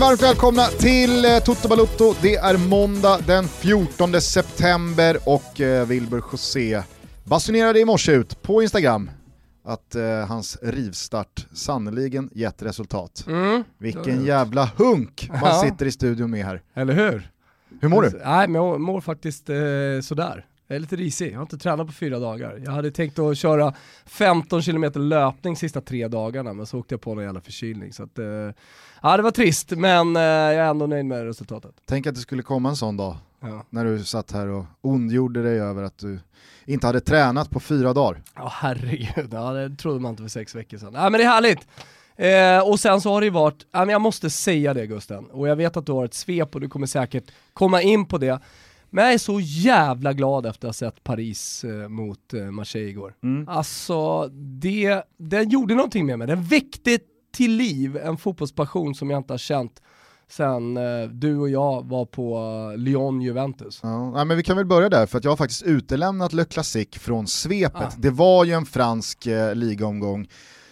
varmt välkomna till eh, Toto Balutto. Det är måndag den 14 september och eh, Wilbur José basunerade i morse ut på Instagram att eh, hans rivstart sannoliken gett resultat. Mm. Vilken jävla hunk man Ja. sitter i studion med här. Eller hur? Hur mår du? Alltså, Nej, men jag mår faktiskt eh, sådär. Jag är lite risig, jag har inte tränat på fyra dagar. Jag hade tänkt att köra 15 km löpning sista tre dagarna, men så åkte jag på någon jävla förkylning. Så att, eh, ja, det var trist, men eh, jag är ändå nöjd med resultatet. Tänk att det skulle komma en sån dag Ja, när du satt här och ondgjorde dig över att du inte hade tränat på fyra dagar. Ja, herregud, ja, det trodde man inte för sex veckor sedan. Nej, men det är härligt! Eh, och sen så har det ju varit, ja, men jag måste säga det Gusten, och jag vet att du har ett svep och du kommer säkert komma in på det. Men jag är så jävla glad efter att ha sett Paris eh, mot eh, Marseille igår. Mm. Alltså, det, den gjorde någonting med mig. Den väckte till liv en fotbollspassion som jag inte har känt sen eh, du och jag var på eh, Lyon-Juventus. Ja, men vi kan väl börja där, för att jag har faktiskt utelämnat Le Classique från svepet. Ah. Det var ju en fransk eh, ligaomgång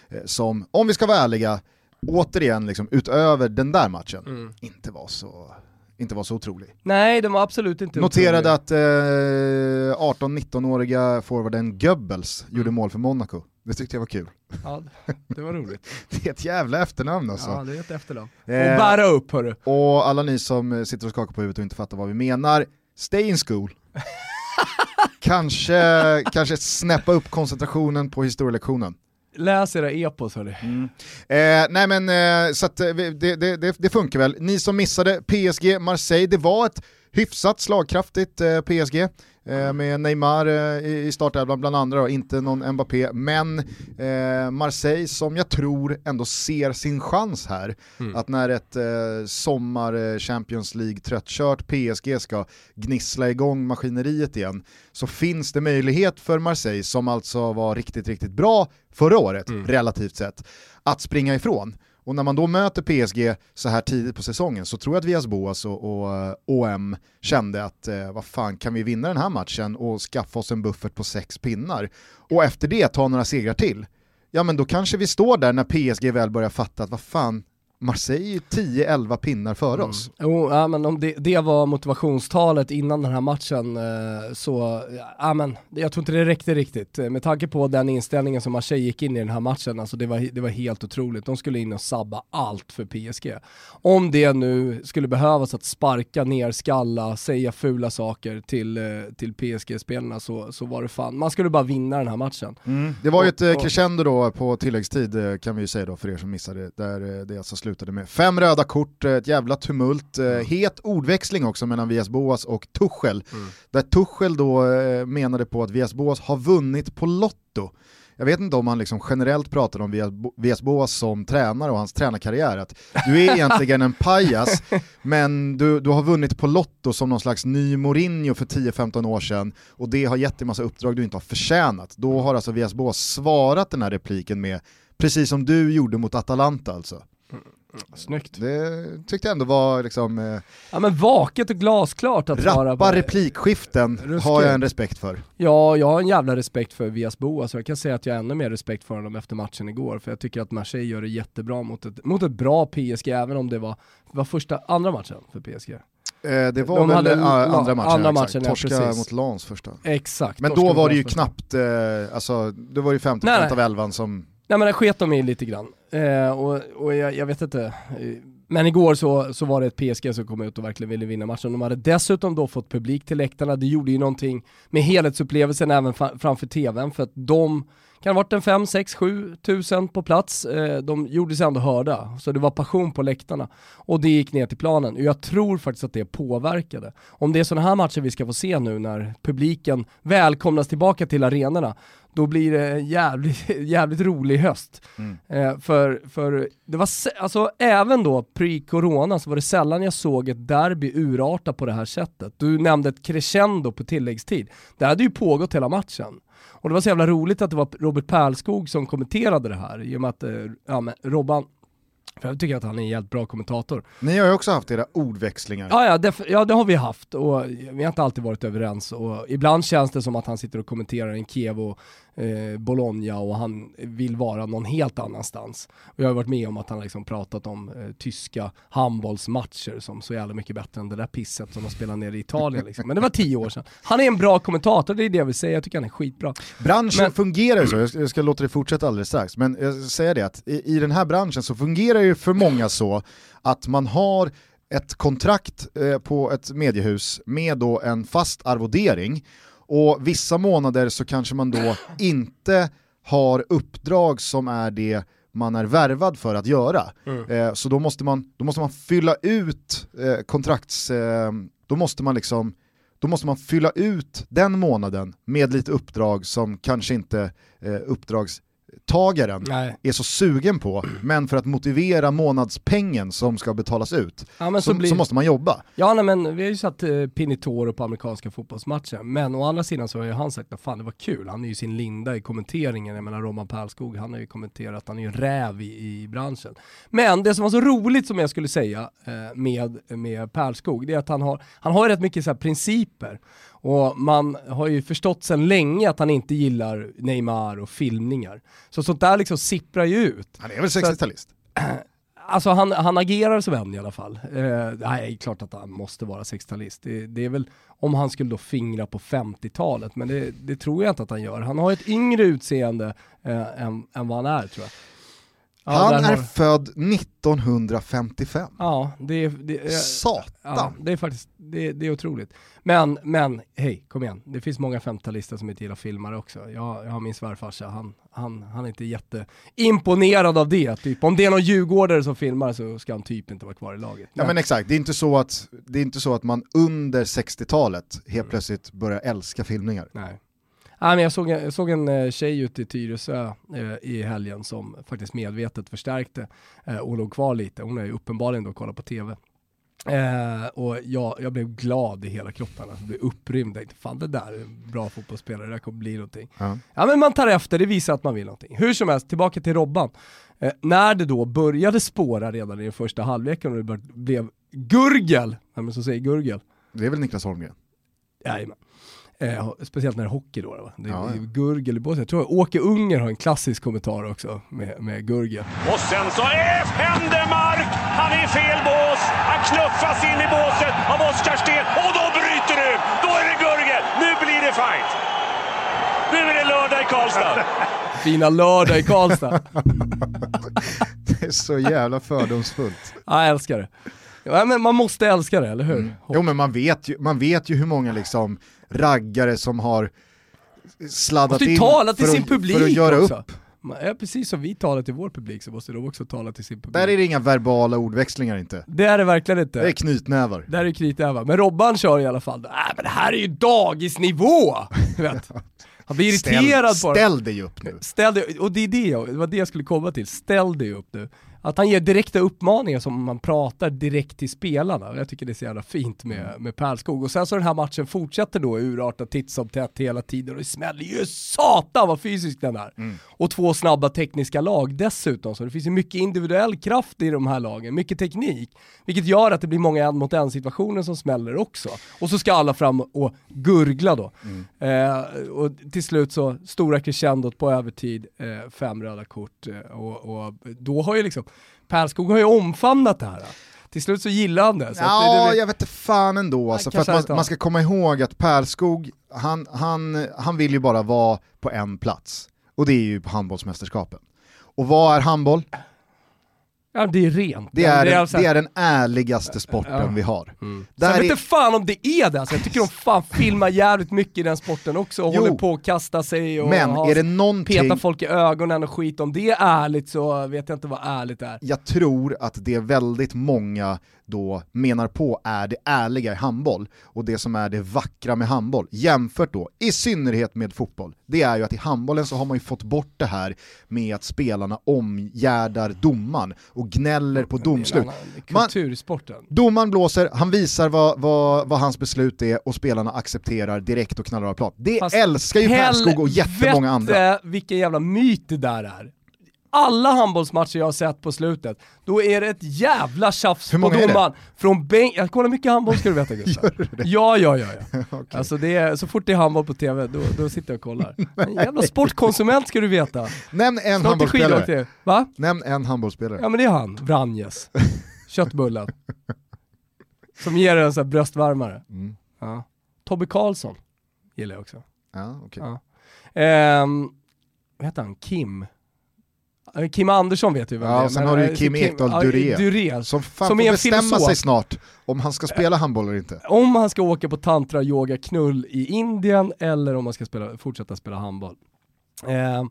eh, som, om vi ska vara ärliga, återigen liksom, utöver den där matchen, Mm. inte, var så, inte var så otrolig. Nej, den var absolut inte Noterade otrolig. att eh, 18-19-åriga forwarden Goebbels gjorde mål för Monaco. Det tyckte jag var kul. Ja, det var roligt. Det är ett jävla efternamn alltså. Ja, det är ett efternamn. Och Eh, bära upp hörru. och alla ni som sitter och skakar på huvudet och inte fattar vad vi menar, stay in school. kanske, kanske snäppa upp koncentrationen på historielektionen. Läs era epos hörru. Eh, nej men, eh, så att, eh, det, det, det, det funkar väl. Ni som missade PSG Marseille, det var ett hyfsat slagkraftigt eh, PSG. Eh, med Neymar eh, i startelvan bland andra, då, inte någon Mbappé, men Marseille som jag tror ändå ser sin chans här. Mm. Att när ett sommar Champions League tröttkört PSG ska gnissla igång maskineriet igen så finns det möjlighet för Marseille, som alltså var riktigt, riktigt bra förra året, Mm. relativt sett, att springa ifrån. Och när man då möter PSG så här tidigt på säsongen så tror jag att Vias Boas och, och eh, OM kände att eh, vad fan kan vi vinna den här matchen och skaffa oss en buffert på sex pinnar och efter det ta några segrar till. Ja men då kanske vi står där när PSG väl börjar fatta att vad fan, Marseille är ju 10-11 pinnar före oss. Jo, ja, men om det, det var motivationstalet innan den här matchen eh, så, ja, men, jag tror inte det räckte riktigt. Eh, Med tanke på den inställningen som Marseille gick in i den här matchen, alltså det, var, det var helt otroligt. De skulle in och sabba allt för PSG. Om det nu skulle behövas att sparka ner, skalla, säga fula saker till, eh, till PSG-spelarna så, så var det fan, man skulle bara vinna den här matchen. Det var ju ett Och- och- crescendo då på tilläggstid kan vi ju säga då för er som missade, där det alltså slutade med fem röda kort, eh, ett jävla tumult, eh, het ordväxling också mellan Vias Boas och Tuchel. Där Tuchel då eh, menade på att Vias Boas har vunnit på Lotto. Jag vet inte om han liksom generellt pratar om Vias Bo- Vias Boas som tränare och hans tränarkarriär, att du är egentligen en pajas, men du, du har vunnit på Lotto som någon slags ny Mourinho för 10-15 år sedan och det har gett dig massa uppdrag du inte har förtjänat. Då har alltså Vias Boas svarat den här repliken med, precis som du gjorde mot Atalanta alltså. Snyggt. Det tyckte jag ändå var liksom, eh, Ja men vaket och glasklart att svara rappa på. replikskiften Ruskigt. har jag en respekt för. Ja, jag har en jävla respekt för Vias Boas, alltså jag kan säga att jag har ännu mer respekt för honom efter matchen igår, för jag tycker att Marseille gör det jättebra mot ett, mot ett bra PSG, även om det var, var första, andra matchen för PSG. Eh, det var De väl hade eh, andra matchen, andra ja, exakt. matchen, ja, torska precis. mot Lans första. Exakt. Men då var det ju knappt, eh, alltså, då var det 50% Nej, nej. av elvan som Nej men det sket de i lite grann. Eh, och och jag, jag vet inte. Men igår så, så var det ett PSG som kom ut och verkligen ville vinna matchen. De hade dessutom då fått publik till läktarna, det gjorde ju någonting med helhetsupplevelsen även framför tvn för att de kan ha varit en 5, 6, 7 tusen på plats. Eh, de gjorde sig ändå hörda, så det var passion på läktarna. Och det gick ner till planen. Och jag tror faktiskt att det påverkade. Om det är sådana här matcher vi ska få se nu när publiken välkomnas tillbaka till arenorna, då blir det en jävligt, jävligt rolig höst. Eh, för, för det var, alltså även då pre-corona så var det sällan jag såg ett derby urarta på det här sättet. Du nämnde ett crescendo på tilläggstid. Det hade ju pågått hela matchen. Och det var så jävla roligt att det var Robert Pärlskog som kommenterade det här, i och med att eh, ja, men Robban, för jag tycker att han är en jävligt bra kommentator. Ni har ju också haft era ordväxlingar. Ja, ja, def- ja det har vi haft och vi har inte alltid varit överens och ibland känns det som att han sitter och kommenterar en Kiev och Bologna och han vill vara någon helt annanstans. Och jag har varit med om att han liksom pratat om eh, tyska handbollsmatcher som så jävla mycket bättre än det där pisset som de spelar nere i Italien. Liksom. Men det var tio år sedan. Han är en bra kommentator, det är det jag vill säga. Jag tycker han är skitbra. Branschen men... fungerar ju så, jag ska, jag ska låta det fortsätta alldeles strax, men jag säger det att i, i den här branschen så fungerar ju för många så att man har ett kontrakt eh, på ett mediehus med då en fast arvodering och vissa månader så kanske man då inte har uppdrag som är det man är värvad för att göra. Mm. Eh, så då måste, man, då måste man fylla ut eh, kontrakts... Eh, då måste man liksom då måste man fylla ut den månaden med lite uppdrag som kanske inte eh, uppdrags arbetstagaren Nej. är så sugen på, men för att motivera månadspengen som ska betalas ut, ja, så, så, blir... så, måste man jobba. Ja nej, men vi har ju satt eh, Pinitoro på amerikanska fotbollsmatcher, men å andra sidan så har ju han sagt att fan det var kul, han är ju sin linda i kommenteringen, jag menar Roman Pärlskog, han har ju kommenterat, han är ju en räv i, i branschen. Men det som var så roligt som jag skulle säga eh, med, med Pärlskog, det är att han har, han har rätt mycket så principer. Och man har ju förstått sedan länge att han inte gillar Neymar och filmningar. Så sånt där liksom sipprar ju ut. Han är väl 60-talist? Alltså han, han agerar som en i alla fall. Eh, nej, klart att han måste vara 60-talist. Det, det, är väl om han skulle då fingra på 50-talet, men det, det, tror jag inte att han gör. Han har ett yngre utseende eh, än, än vad han är tror jag. Ja, han är har... född 1955. Ja, det är... Det, Satan! Ja, det är faktiskt, det, det är otroligt. Men, men, hej, kom igen. Det finns många 50-talister som inte gillar filmare också. Jag, jag har min svärfarsa, han, han, han är inte jätteimponerad av det. Typ. Om det är någon djurgårdare som filmar så ska han typ inte vara kvar i laget. Ja men exakt, det är inte så att, det är inte så att man under 60-talet helt mm. plötsligt börjar älska filmningar. Nej. Nej, men jag, såg, jag såg en eh, tjej ute i Tyresö eh, i helgen som faktiskt medvetet förstärkte eh, och låg kvar lite. Hon är ju uppenbarligen då kollat på TV. Eh, och jag, jag blev glad i hela kroppen, jag blev upprymd. Jag tänkte, fan det där är en bra fotbollsspelare, det där kommer bli någonting. Ja. ja men man tar efter, det visar att man vill någonting. Hur som helst, tillbaka till Robban. Eh, när det då började spåra redan i den första halvleken och det blev gurgel, vem som säger gurgel? Det är väl Niklas Holmgren? Jajamän. Eh, speciellt när det är hockey då. Va? Det, ja, ja. Gurgel i båset. Jag tror att Åke Unger har en klassisk kommentar också med, med Gurgel. Och sen så är Händemark! Han är i fel bås! Han knuffas in i båset av Oskar Sten och då bryter det ut! Då är det Gurgel! Nu blir det fight! Nu är det lördag i Karlstad! Fina lördag i Karlstad! det är så jävla fördomsfullt. Ja, jag älskar det. Ja, men man måste älska det, eller hur? Mm. Jo men man vet ju, man vet ju hur många liksom raggare som har sladdat in tala till för, sin att, publik för att göra också. upp. Ja, precis som vi talar till vår publik så måste de också tala till sin publik. Där är det inga verbala ordväxlingar inte. Det är det verkligen inte. Det är knytnävar. Där är det knytnävar. Men Robban kör i alla fall, äh, men det här är ju dagisnivå! vet. Han blir irriterad ställ, på det. Ställ dig upp nu. Ställ dig, och det, är det, det var det jag skulle komma till, ställ dig upp nu. Att han ger direkta uppmaningar som man pratar direkt till spelarna. Jag tycker det är så jävla fint med, mm. med Pärlskog. Och sen så den här matchen fortsätter då urarta titt som tätt hela tiden och det smäller ju satan vad fysisk den är. Mm. Och två snabba tekniska lag dessutom, så det finns ju mycket individuell kraft i de här lagen, mycket teknik. Vilket gör att det blir många en mot en situationer som smäller också. Och så ska alla fram och gurgla då. Mm. Eh, och till slut så, stora crescendot på övertid, eh, fem röda kort. Eh, och, och då har ju liksom Pärlskog har ju omfamnat det här. Till slut så gillar han det. ja, det, jag vet inte fan ändå. Alltså, för man, man, ska komma ihåg att Pärlskog, han, han, han vill ju bara vara på en plats. Och det är ju på handbollsmästerskapen. Och vad är handboll? Ja det är rent. Det är, det är, alltså... det är den ärligaste sporten ja. vi har. Mm. jag vet inte fan om det är det, alltså, jag tycker de fan filmar jävligt mycket i den sporten också och jo. håller på att kasta sig och Men är det någonting... peta folk i ögonen och skit. Om det är ärligt så vet jag inte vad ärligt är. Jag tror att det är väldigt många då menar på är det ärliga i handboll och det som är det vackra med handboll jämfört då, i synnerhet med fotboll, det är ju att i handbollen så har man ju fått bort det här med att spelarna omgärdar domaren och gnäller på domslut. Kultursporten. domaren blåser, han visar vad, vad, vad, hans beslut är och spelarna accepterar direkt och knallar av plan. Det Fast älskar ju Pärskog och jättemånga andra. vilken jävla myt det där är alla handbollsmatcher jag har sett på slutet, då är det ett jävla tjafs på det? domaren. Från bänk, jag kollar mycket handboll ska du veta Gustav. Ja, ja, ja. ja. Okej. Alltså det är, så fort det är handboll på tv, då, då sitter jag och kollar. En jävla sportkonsument ska du veta. Nämn en Snart handbollsspelare. Va? Nämn en handbollsspelare. Ja men det är han, Vranjes. Köttbullen. Som ger en sån här bröstvärmare. Mm. Ja. Tobbe Karlsson gillar jag också. Ja, okej. Ja. Ehm, vad heter han? Kim? Eh, Kim Andersson vet du vem Ja, det är. sen har du ju eh, Kim Ekdahl Duré. Duré. Som fan Som får bestämma filosof. sig snart om han ska spela handboll eller inte. Om han ska åka på tantra, yoga, knull i Indien eller om han ska spela, fortsätta spela handboll. Ehm,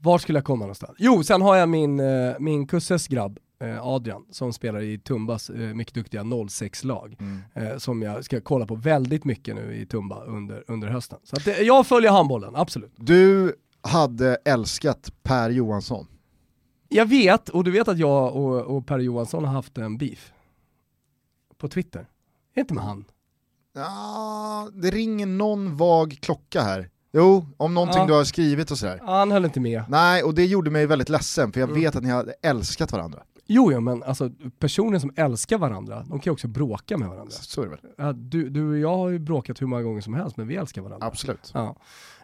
var skulle jag komma någonstans? Jo, sen har jag min, eh, min kusses grabb, eh, Adrian, som spelar i Tumbas eh, mycket duktiga 06-lag. Mm. Eh, som jag ska kolla på väldigt mycket nu i Tumba under, under hösten. Så att, eh, jag följer handbollen, absolut. Du hade älskat Per Johansson. Jag vet, och du vet att jag och, och Per Johansson har haft en beef. På Twitter. Är inte med han? Ja, det ringer någon vag klocka här. Jo, om någonting Ja. du har skrivit och sådär. Han höll inte med. Nej, och det gjorde mig väldigt ledsen för jag Mm. vet att ni hade älskat varandra. Jo, ja, men alltså personer som älskar varandra, de kan ju också bråka med varandra. Så är det väl? Ja, du, du och jag har ju bråkat hur många gånger som helst, men vi älskar varandra. Absolut. Ja,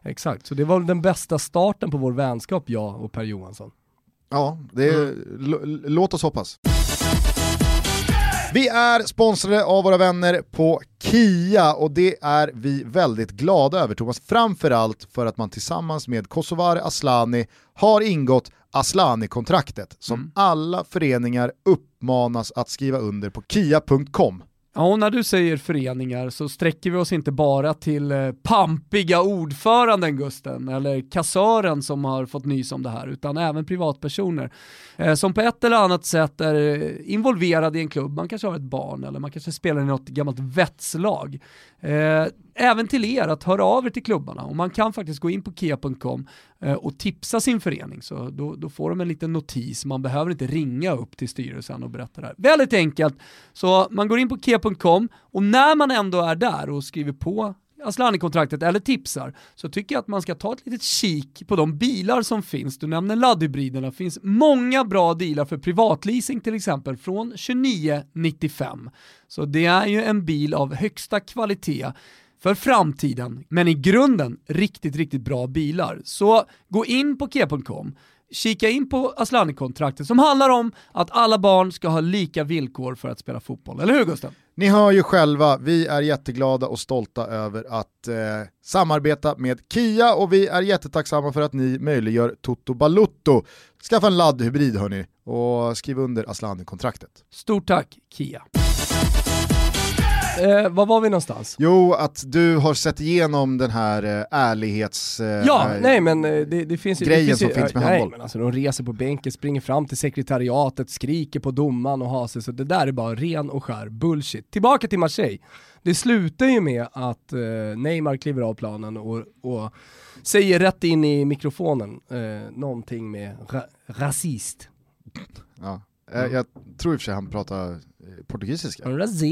exakt. Så det var den bästa starten på vår vänskap, jag och Per Johansson. Ja, det är, Mm. låt oss hoppas. Vi är sponsrade av våra vänner på Kia och det är vi väldigt glada över Thomas. Framförallt för att man tillsammans med Kosovare Aslani har ingått Aslani-kontraktet som Mm. alla föreningar uppmanas att skriva under på kia.com. Ja, och när du säger föreningar så sträcker vi oss inte bara till eh, pampiga ordföranden Gusten, eller kassören som har fått nys om det här, utan även privatpersoner eh, som på ett eller annat sätt är eh, involverade i en klubb. Man kanske har ett barn eller man kanske spelar i något gammalt vetslag. Eh, även till er att höra av er till klubbarna och man kan faktiskt gå in på kia.com eh, och tipsa sin förening så då, då får de en liten notis, man behöver inte ringa upp till styrelsen och berätta det här. Väldigt enkelt, så man går in på kia.com och när man ändå är där och skriver på Asllani-kontraktet eller tipsar så tycker jag att man ska ta ett litet kik på de bilar som finns. Du nämner laddhybriderna, det finns många bra dealar för privatleasing till exempel från 2995. Så det är ju en bil av högsta kvalitet för framtiden, men i grunden riktigt, riktigt bra bilar. Så gå in på kia.com, kika in på Aslani-kontraktet som handlar om att alla barn ska ha lika villkor för att spela fotboll. Eller hur Gusten? Ni hör ju själva, vi är jätteglada och stolta över att eh, samarbeta med Kia och vi är jättetacksamma för att ni möjliggör Toto Balutto. Skaffa en laddhybrid hörni och skriv under Aslani-kontraktet. Stort tack Kia. Eh, var var vi någonstans? Jo, att du har sett igenom den här eh, ärlighets... Eh, Ja, eh, nej men eh, det, det finns ju... grejen det finns som ju, finns med nej, handboll. Men alltså, de reser på bänken, springer fram till sekretariatet, skriker på domaren och har sig, så det där är bara ren och skär bullshit. Tillbaka till Marseille. Det slutar ju med att eh, Neymar kliver av planen och, och säger rätt in i mikrofonen eh, någonting med ra rasist. Ja. Eh, jag tror i och för sig han pratar eh, portugisiska. Rasist.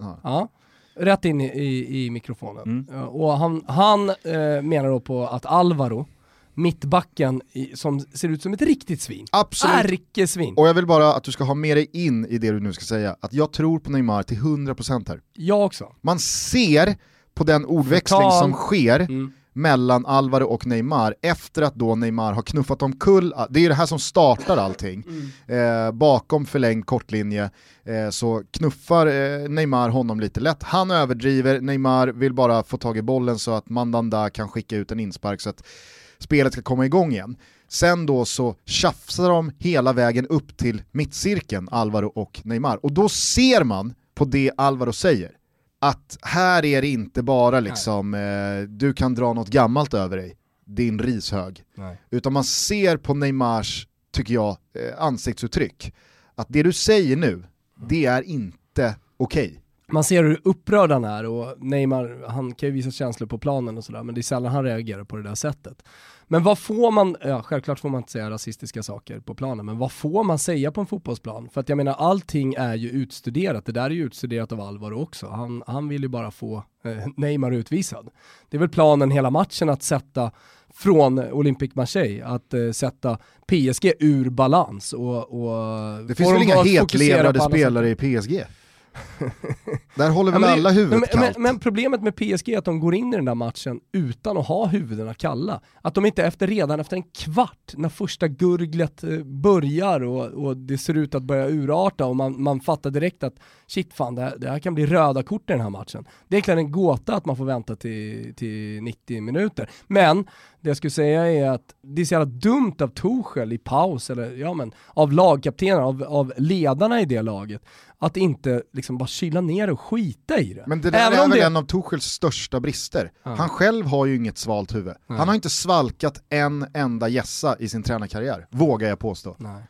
Ja. Ja, rätt in i, i, i mikrofonen. Mm. Ja, Och han, han eh, menar då på att Alvaro, mittbacken i, som ser ut som ett riktigt svin, Absolut. ärkesvin. Och jag vill bara att du ska ha med dig in i det du nu ska säga, att jag tror på Neymar till 100% här. Jag också. Man ser på den ordväxling Förtal. som sker Mm. Mellan Alvaro och Neymar efter att då Neymar har knuffat omkull, det är det här som startar allting. Eh, bakom förlängd kortlinje eh, så knuffar eh, Neymar honom lite lätt. Han överdriver, Neymar vill bara få tag i bollen så att Mandanda kan skicka ut en inspark så att spelet ska komma igång igen. Sen då så tjafsar de hela vägen upp till mittcirkeln, Alvaro och Neymar. Och då ser man på det Alvaro säger, att här är det inte bara liksom, eh, du kan dra något gammalt över dig, din rishög. Nej. Utan man ser på Neymars, tycker jag, eh, ansiktsuttryck, att det du säger nu, det är inte okej. Man ser hur upprörd han är och Neymar, han kan ju visa känslor på planen och sådär, men det är sällan han reagerar på det där sättet. Men vad får man, ja självklart får man inte säga rasistiska saker på planen, men vad får man säga på en fotbollsplan? För att jag menar allting är ju utstuderat, det där är ju utstuderat av Alvaro också. Han, han vill ju bara få eh, Neymar utvisad. Det är väl planen hela matchen att sätta från Olympique Marseille, att eh, sätta PSG ur balans och, och Det finns väl inga hetlevrade spelare i PSG? Där håller väl Ja, men- alla huvudet men, kallt? men, men problemet med PSG är att de går in i den där matchen utan att ha huvudena kalla. Att de inte efter redan efter en kvart, när första gurglet eh, börjar och, och det ser ut att börja urarta och man, man fattar direkt att shit fan, det här, det här kan bli röda kort i den här matchen. Det är egentligen en gåta att man får vänta till, till 90 minuter. Men det jag skulle säga är att det är så jävla dumt av Tuchel i paus, eller ja men av lagkaptenerna, av, av ledarna i det laget, att inte liksom bara kyla ner och skita i det. Men det där Även är om väl det- en av Tuchels största brister. Ja. Han själv har ju inget svalt huvud. Nej. Han har inte svalkat en enda gässa i sin tränarkarriär, vågar jag påstå. Nej.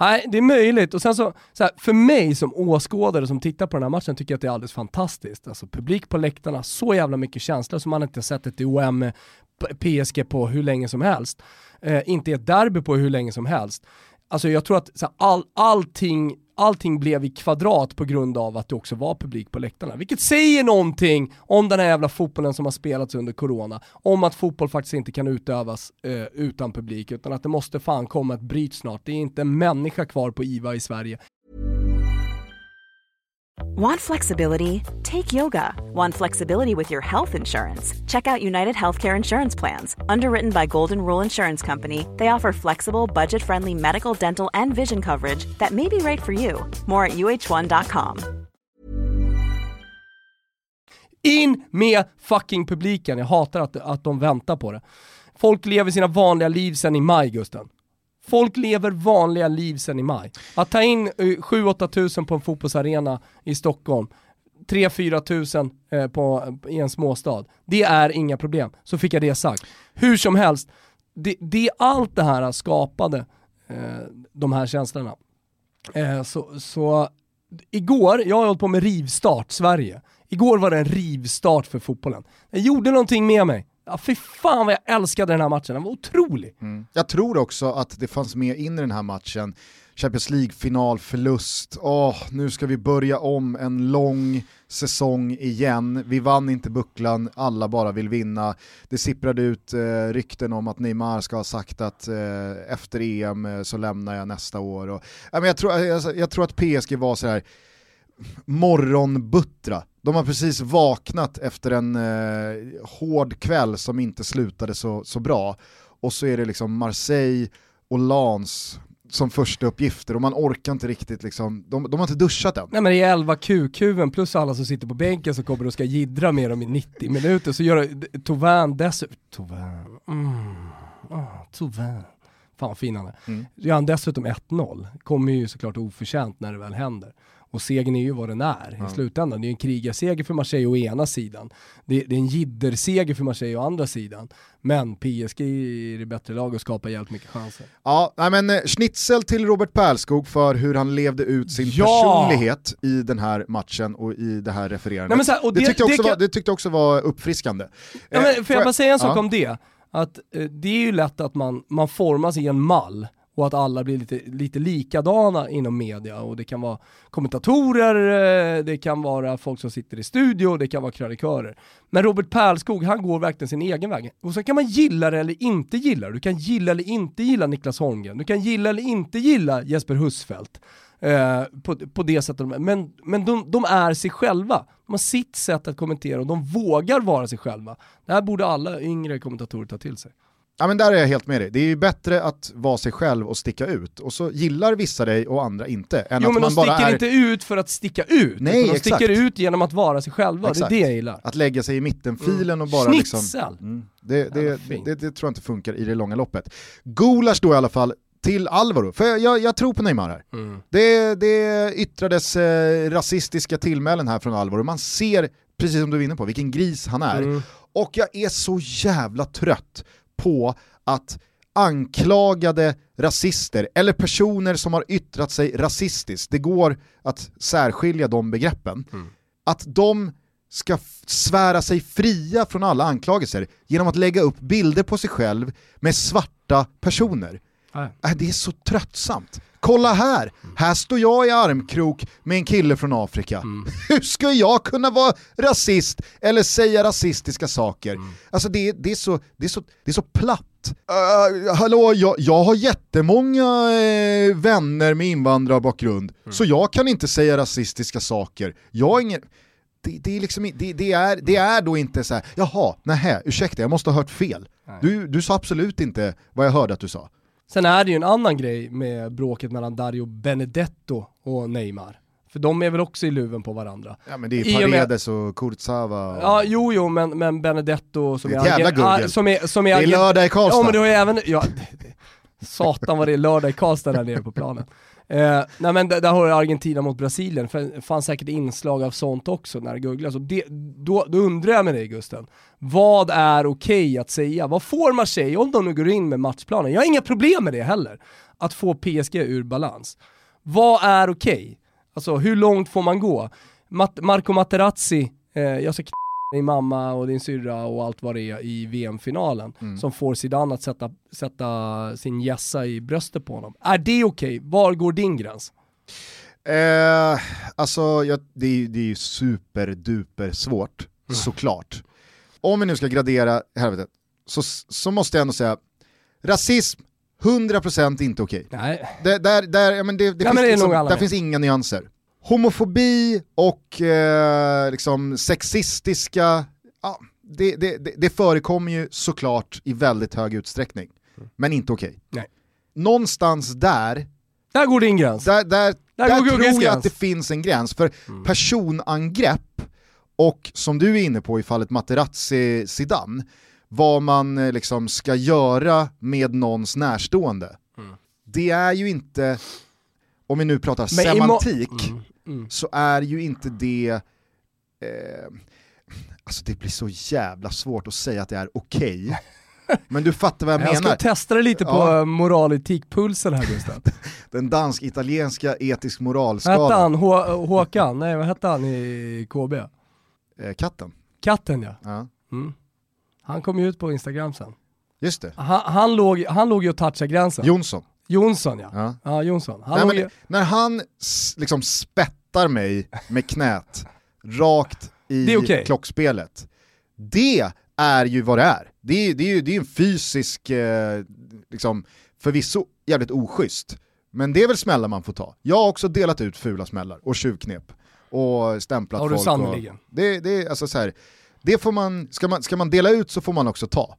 Nej, det är möjligt. Och sen så, så här, för mig som åskådare som tittar på den här matchen tycker jag att det är alldeles fantastiskt. Alltså publik på läktarna, så jävla mycket känslor som man inte sett ett OM PSG på hur länge som helst. Eh, inte ett derby på hur länge som helst. Alltså jag tror att så här, all, allting, allting blev i kvadrat på grund av att det också var publik på läktarna. Vilket säger någonting om den här jävla fotbollen som har spelats under corona. Om att fotboll faktiskt inte kan utövas eh, utan publik, utan att det måste fan komma ett bryt snart. Det är inte en människa kvar på IVA i Sverige. Want flexibility? Take yoga. Want flexibility with your health insurance? Check out United Healthcare Insurance Plans. Underwritten by Golden Rule Insurance Company, they offer flexible, budget friendly medical, dental, and vision coverage that may be right for you. More at uh1.com. In med fucking publiken, jag hatar att, att de väntar på det. Folk lever sina vanliga liv sedan i maj Gusten. Folk lever vanliga liv sedan i maj. Att ta in eh, 7-8 tusen på en fotbollsarena i Stockholm, 3-4 tusen eh, på, i en småstad, det är inga problem. Så fick jag det sagt. Hur som helst, det, det allt det här skapade eh, de här känslorna. Eh, så, så igår, jag har hållit på med rivstart Sverige. Igår var det en rivstart för fotbollen. Det gjorde någonting med mig. Ja, fy fan vad jag älskade den här matchen, den var otrolig. Mm. Jag tror också att det fanns med in i den här matchen, Champions League-final, förlust, nu ska vi börja om en lång säsong igen, vi vann inte bucklan, alla bara vill vinna. Det sipprade ut eh, rykten om att Neymar ska ha sagt att eh, efter EM eh, så lämnar jag nästa år. Och, ja, men jag, tror, jag, jag tror att PSG var så här morgonbuttra. De har precis vaknat efter en eh, hård kväll som inte slutade så, så bra. Och så är det liksom Marseille och Lens som första uppgifter och man orkar inte riktigt liksom, de, de har inte duschat än. Nej men det är 11 QQen plus alla som sitter på bänken som kommer och ska jiddra med dem i 90 minuter, så gör Tovan dessutom, Tovan, mm, ah, Tovan. Fan vad fin han är. Mm. Gör han dessutom 1-0, kommer ju såklart oförtjänt när det väl händer. Och segern är ju vad den är Ja. i slutändan. Det är en krigarseger för Marseille å ena sidan. Det, det är en jidderseger för Marseille å andra sidan. Men PSG är det bättre lag och skapar jävligt mycket chanser. Ja, nej men eh, schnitzel till Robert Pärlskog för hur han levde ut sin Ja! personlighet i den här matchen och i det här refererandet. Nej, här, det, det- tyckte det också kan- var, det tyckte jag också var uppfriskande. Ja, Eh, men får jag bara säga en sak ja. om det? Att eh, det är ju lätt att man, man formas i en mall och att alla blir lite, lite likadana inom media och det kan vara kommentatorer, eh, det kan vara folk som sitter i studio, det kan vara krönikörer. Men Robert Pärlskog, han går verkligen sin egen väg. Och så kan man gilla det eller inte gilla det. Du kan gilla eller inte gilla Niklas Holmgren, du kan gilla eller inte gilla Jesper Husfeldt. Eh, på, på det sättet. de är. Men, men de, de är sig själva. De har sitt sätt att kommentera och de vågar vara sig själva. Det här borde alla yngre kommentatorer ta till sig. Ja men där är jag helt med dig. Det är ju bättre att vara sig själv och sticka ut. Och så gillar vissa dig och andra inte. Än Jo att men de man bara sticker är inte ut för att sticka ut, Nej, utan de exakt. sticker ut genom att vara sig själva. Exakt. Det är det jag gillar. att lägga sig i mittenfilen Mm. och bara liksom... Schnitzel! Mm, det, det, fint. det, det tror jag inte funkar i det långa loppet. Gulasch då i alla fall till Alvaro, för jag, jag, jag tror på Neymar här. Mm. Det, det yttrades eh, rasistiska tillmälen här från Alvaro, man ser, precis som du är inne på, vilken gris han är. Mm. Och jag är så jävla trött på att anklagade rasister, eller personer som har yttrat sig rasistiskt, det går att särskilja de begreppen, Mm. att de ska svära sig fria från alla anklagelser genom att lägga upp bilder på sig själv med svarta personer. Nej. Äh, det är så tröttsamt. Kolla här, här står jag i armkrok med en kille från Afrika. Mm. Hur ska jag kunna vara rasist eller säga rasistiska saker? Mm. Alltså det, det, är så, det, är så, det är så platt. Uh, hallå, jag, jag har jättemånga uh, vänner med invandrarbakgrund, mm. så jag kan inte säga rasistiska saker. Jag ingen... Det, det, är liksom, det, det, är, det är då inte så här, jaha, nähä, ursäkta jag måste ha hört fel. Du, du sa absolut inte vad jag hörde att du sa. Sen är det ju en annan grej med bråket mellan Dario Benedetto och Neymar. För de är väl också i luven på varandra. Ja men det är Paredes och, och Kurtzava och... Ja jo jo men, men Benedetto som det är, är gurgel. Som är, som är det är lördag i Karlstad. Ja men du har ju även, ja, satan vad det är lördag i Karlstad där nere på planen. Eh, nej men där, har du Argentina mot Brasilien, för det fanns säkert inslag av sånt också när det googlas. Det, då, då undrar jag med dig Gusten, vad är okej okay att säga? Vad får Marseille, om de nu går in med matchplanen, jag har inga problem med det heller, att få PSG ur balans. Vad är okej? Okay? Alltså hur långt får man gå? Mat Marco Materazzi, eh, jag ska din mamma och din syrra och allt vad det är i VM-finalen mm. som får Zidane att sätta, sätta sin gässa i bröstet på honom. Är det okej? Okay? Var går din gräns? Eh, alltså, jag, det, är, det är ju superduper svårt, mm. såklart. Om vi nu ska gradera helvetet, så, så måste jag ändå säga, rasism, 100% inte okej. Okay. Där, där, där, ja, men det, det, ja, finns, men det liksom, där finns inga nyanser homofobi och eh, liksom sexistiska, ja, det, det, det, förekommer ju såklart i väldigt hög utsträckning. Mm. Men inte okej. Okay. Någonstans där, där går din gräns. Där, där, där, där tror jag gräns. att det finns en gräns, för mm. personangrepp och som du är inne på i fallet Materazzi Zidane, vad man eh, liksom ska göra med någons närstående. Mm. Det är ju inte, om vi nu pratar Men semantik, mm mm. så är ju inte det, eh, alltså det blir så jävla svårt att säga att det är okej. Okay. Men du fattar vad jag, jag menar. Jag ska testa det lite på ja. moral etikpulsen här Gustav. Den dansk-italienska etisk moralskalan. Hette han? H Håkan? Nej vad hette han i KB? Eh, katten. Katten ja. ja. Mm. Han kom ju ut på Instagram sen. Just det. Han, han, låg, han låg ju och touchade gränsen. Jonsson. Jonsson ja. Ja, ja Jonsson. Han Nej, ju... När han liksom spettar mig med knät rakt i okay. klockspelet, det är ju vad det är. Det är, det är ju det är en fysisk, eh, liksom, förvisso jävligt oschysst, men det är väl smällar man får ta. Jag har också delat ut fula smällar och tjuvknep och stämplat har folk. du sannoliken. Det, det, alltså så här, det får man, ska, man, ska man dela ut så får man också ta.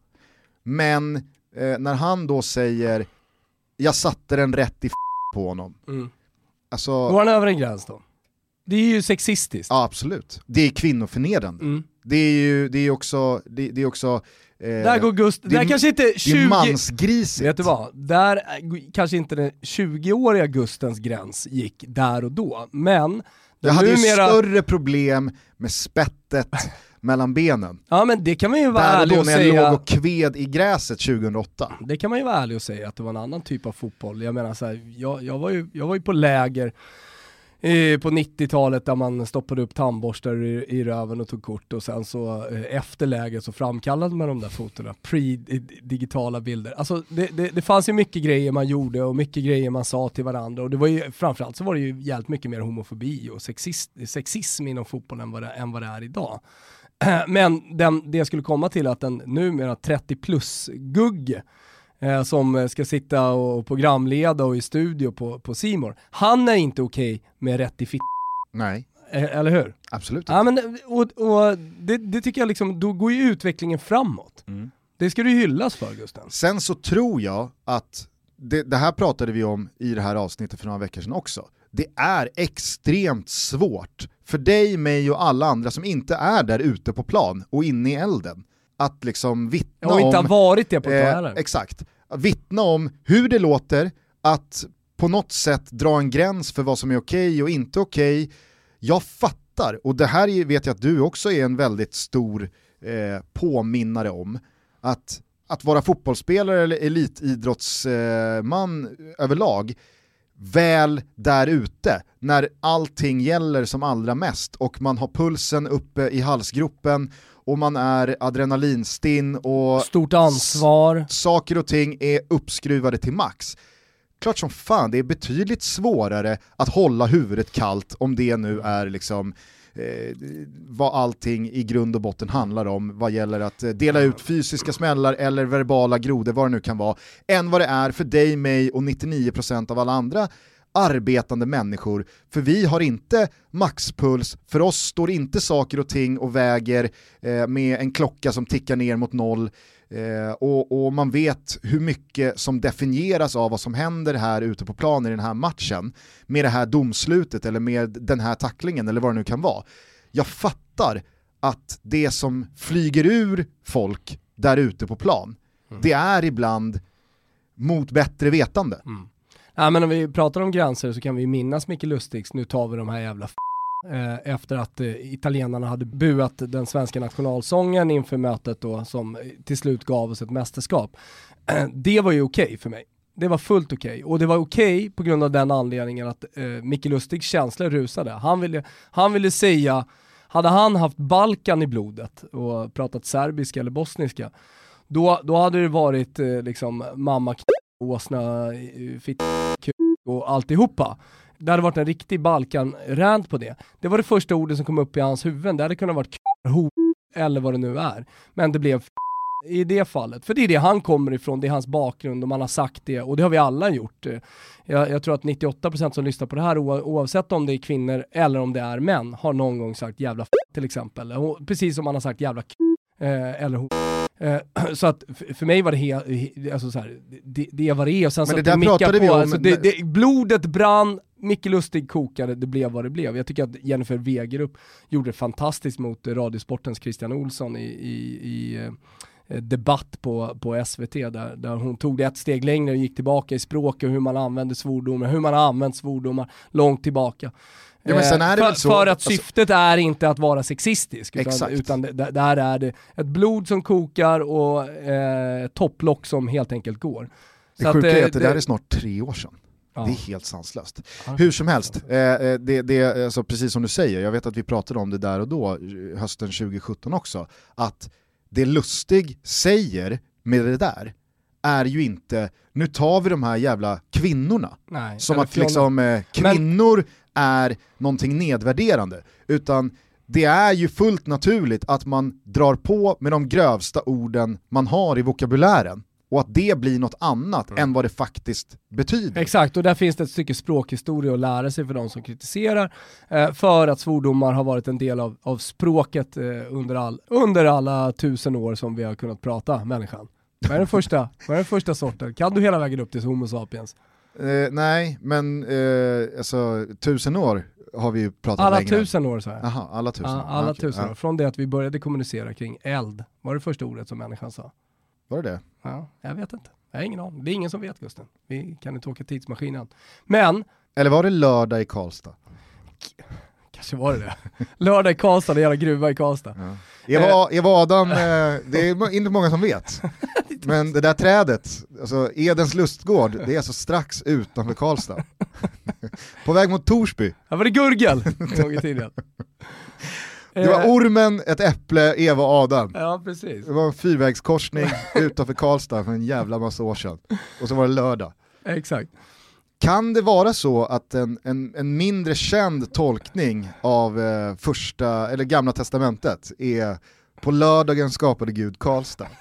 Men eh, när han då säger jag satte den rätt i på honom. Mm. Alltså, Går han över en gräns då? Det är ju sexistiskt. Ja absolut. Det är kvinnoförnedrande. Mm. Det är ju det är också, det, det är också eh, där går Gust, det, där kanske inte 20... Det är mansgrisigt. Vet du vad? Där kanske inte den 20-åriga Gustens gräns gick där och då, men jag hade numera... ju större problem med spettet mellan benen. Ja men det kan man ju vara Där ärlig och, säga. Där när jag låg och kved i gräset 2008. Det kan man ju vara ärlig och säga att det var en annan typ av fotboll. Jag menar så här, jag, jag, var ju, jag var ju på läger Eh, på 90-talet där man stoppade upp tandborstar i, i röven och tog kort och sen så eh, efter läget så framkallade man de där fotona, pre-digitala bilder. Alltså det, det, det, fanns ju mycket grejer man gjorde och mycket grejer man sa till varandra och det var ju framförallt så var det ju jävligt mycket mer homofobi och sexist, sexism inom fotbollen än vad det, än vad det är idag. Men den, det jag skulle komma till är att den numera 30 plus-gugge eh, som ska sitta och programleda och i studio på, på Simor. han är inte okej okay med rätt i fitt. Nej. Eh, eller hur? Absolut Ja, men, och, och det, det, tycker jag liksom, då går ju utvecklingen framåt. Mm. Det ska du hyllas för Gusten. Sen så tror jag att, det, det här pratade vi om i det här avsnittet för några veckor sedan också, det är extremt svårt för dig, mig och alla andra som inte är där ute på plan och inne i elden att liksom vittna om... Och inte har varit det på ett eh, Exakt. Vittna om hur det låter, att på något sätt dra en gräns för vad som är okej okay och inte okej. Okay. Jag fattar, och det här vet jag att du också är en väldigt stor eh, påminnare om, att, att vara fotbollsspelare eller elitidrottsman eh, överlag väl där ute, när allting gäller som allra mest och man har pulsen uppe i halsgropen och man är adrenalinstinn och Stort ansvar. saker och ting är uppskruvade till max. Klart som fan, det är betydligt svårare att hålla huvudet kallt om det nu är liksom eh, vad allting i grund och botten handlar om vad gäller att eh, dela ut fysiska smällar eller verbala grodor, vad det nu kan vara, än vad det är för dig, mig och 99% av alla andra arbetande människor, för vi har inte maxpuls, för oss står inte saker och ting och väger eh, med en klocka som tickar ner mot noll, eh, och, och, man vet hur mycket som definieras av vad som händer här ute på plan i den här matchen, med det här domslutet eller med den här tacklingen eller vad det nu kan vara. Jag fattar att det som flyger ur folk där ute på plan, mm. det är ibland mot bättre vetande. Mm. Ja, men om vi pratar om gränser så kan vi minnas Micke Lustigs, nu tar vi de här jävla eh, efter att eh, italienarna hade buat den svenska nationalsången inför mötet då som eh, till slut gav oss ett mästerskap. det var ju okej okay för mig. Det var fullt okej okay. och det var okej okay på grund av den anledningen att eh, Micke Lustigs känslor rusade. Han ville, han ville säga, hade han haft Balkan i blodet och pratat serbiska eller bosniska, då, då hade det varit eh, liksom mamma åsna, eh, fitt och alltihopa. Det hade varit en riktig Balkan-rant på det. Det var det första ordet som kom upp i hans huvud. Det hade kunnat vara ho eller vad det nu är. Men det blev i det fallet. För det är det han kommer ifrån, det är hans bakgrund och man har sagt det och det har vi alla gjort. Jag, jag tror att 98% som lyssnar på det här oavsett om det är kvinnor eller om det är män har någon gång sagt jävla till exempel. Precis som man har sagt jävla k eh, eller Eh, så att för mig var det helt, alltså så här, det, det vad det och sen så där pratade vi om. Alltså det, det, blodet brann, Micke Lustig kokade, det blev vad det blev. Jag tycker att Jennifer Wegerup gjorde det fantastiskt mot Radiosportens Christian Olsson i, i, i eh, debatt på, på SVT där, där hon tog det ett steg längre och gick tillbaka i språket, hur man använder svordomar, hur man har använt svordomar långt tillbaka. Ja, det för, så, för att alltså, syftet är inte att vara sexistisk, utan, utan det, där är det ett blod som kokar och eh, topplock som helt enkelt går. Det sjuka är att det, det där är snart tre år sedan. Ja. Det är helt sanslöst. Ja. Hur som helst, eh, eh, det, det, alltså, precis som du säger, jag vet att vi pratade om det där och då, hösten 2017 också, att det Lustig säger med det där är ju inte, nu tar vi de här jävla kvinnorna. Nej, som att liksom, eh, kvinnor är någonting nedvärderande, utan det är ju fullt naturligt att man drar på med de grövsta orden man har i vokabulären och att det blir något annat mm. än vad det faktiskt betyder. Exakt, och där finns det ett stycke språkhistoria att lära sig för de som kritiserar, eh, för att svordomar har varit en del av, av språket eh, under, all, under alla tusen år som vi har kunnat prata människan. Vad är den första, vad är den första sorten? Kan du hela vägen upp till Homo sapiens? Eh, nej, men eh, alltså tusen år har vi ju pratat alla längre. tusen år sa jag. Aha, alla tusen, ja, alla ah, tusen år. Från det att vi började kommunicera kring eld, var det första ordet som människan sa. Var det det? Ja, jag vet inte. Jag har ingen aning. Det är ingen som vet Gusten. Vi kan inte åka tidsmaskinen. Men... Eller var det lördag i Karlstad? Kanske var det det. Lördag i Karlstad, det jävla gruva i Karlstad. Ja. Eva, eh. Eva Adam, eh, det är inte många som vet. Men det där trädet, alltså Edens lustgård, det är alltså strax utanför Karlstad. På väg mot Torsby. Här var det Gurgel en gång i tiden. Det var eh. ormen, ett äpple, Eva och Adam. Ja, precis. Det var en fyrvägskorsning utanför Karlstad för en jävla massa år sedan. Och så var det lördag. Exakt. Kan det vara så att en, en, en mindre känd tolkning av eh, första, eller gamla testamentet är på lördagen skapade Gud Karlstad?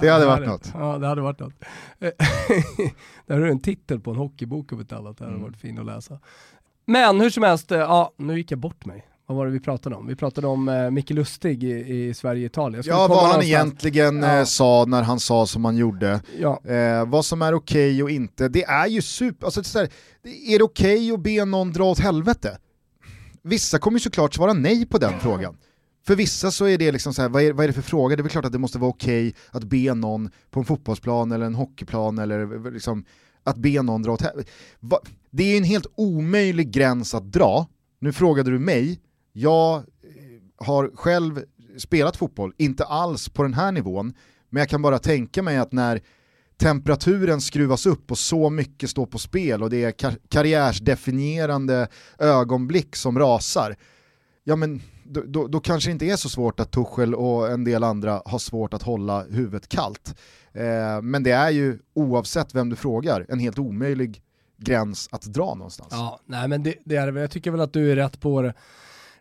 det hade varit något. Ja, det hade varit något. det här är en titel på en hockeybok om ett annat, det hade mm. varit fin att läsa. Men hur som helst, eh, ja, nu gick jag bort mig. Vad var det vi pratade om? Vi pratade om eh, Micke Lustig i, i Sverige-Italien. Ja, vad han egentligen ja. eh, sa när han sa som han gjorde. Ja. Eh, vad som är okej okay och inte. Det är ju super... Alltså, det är, här, är det okej okay att be någon dra åt helvete? Vissa kommer ju såklart svara nej på den frågan. För vissa så är det liksom så här, vad är, vad är det för fråga? Det är väl klart att det måste vara okej okay att be någon på en fotbollsplan eller en hockeyplan eller liksom att be någon dra åt helvete. Det är en helt omöjlig gräns att dra. Nu frågade du mig, jag eh, har själv spelat fotboll, inte alls på den här nivån, men jag kan bara tänka mig att när temperaturen skruvas upp och så mycket står på spel och det är kar karriärsdefinierande ögonblick som rasar, ja men då, då, då, kanske det inte är så svårt att Tuchel och en del andra har svårt att hålla huvudet kallt. Eh, men det är ju, oavsett vem du frågar, en helt omöjlig gräns att dra någonstans. Ja, nej men det, det är det Jag tycker väl att du är rätt på det.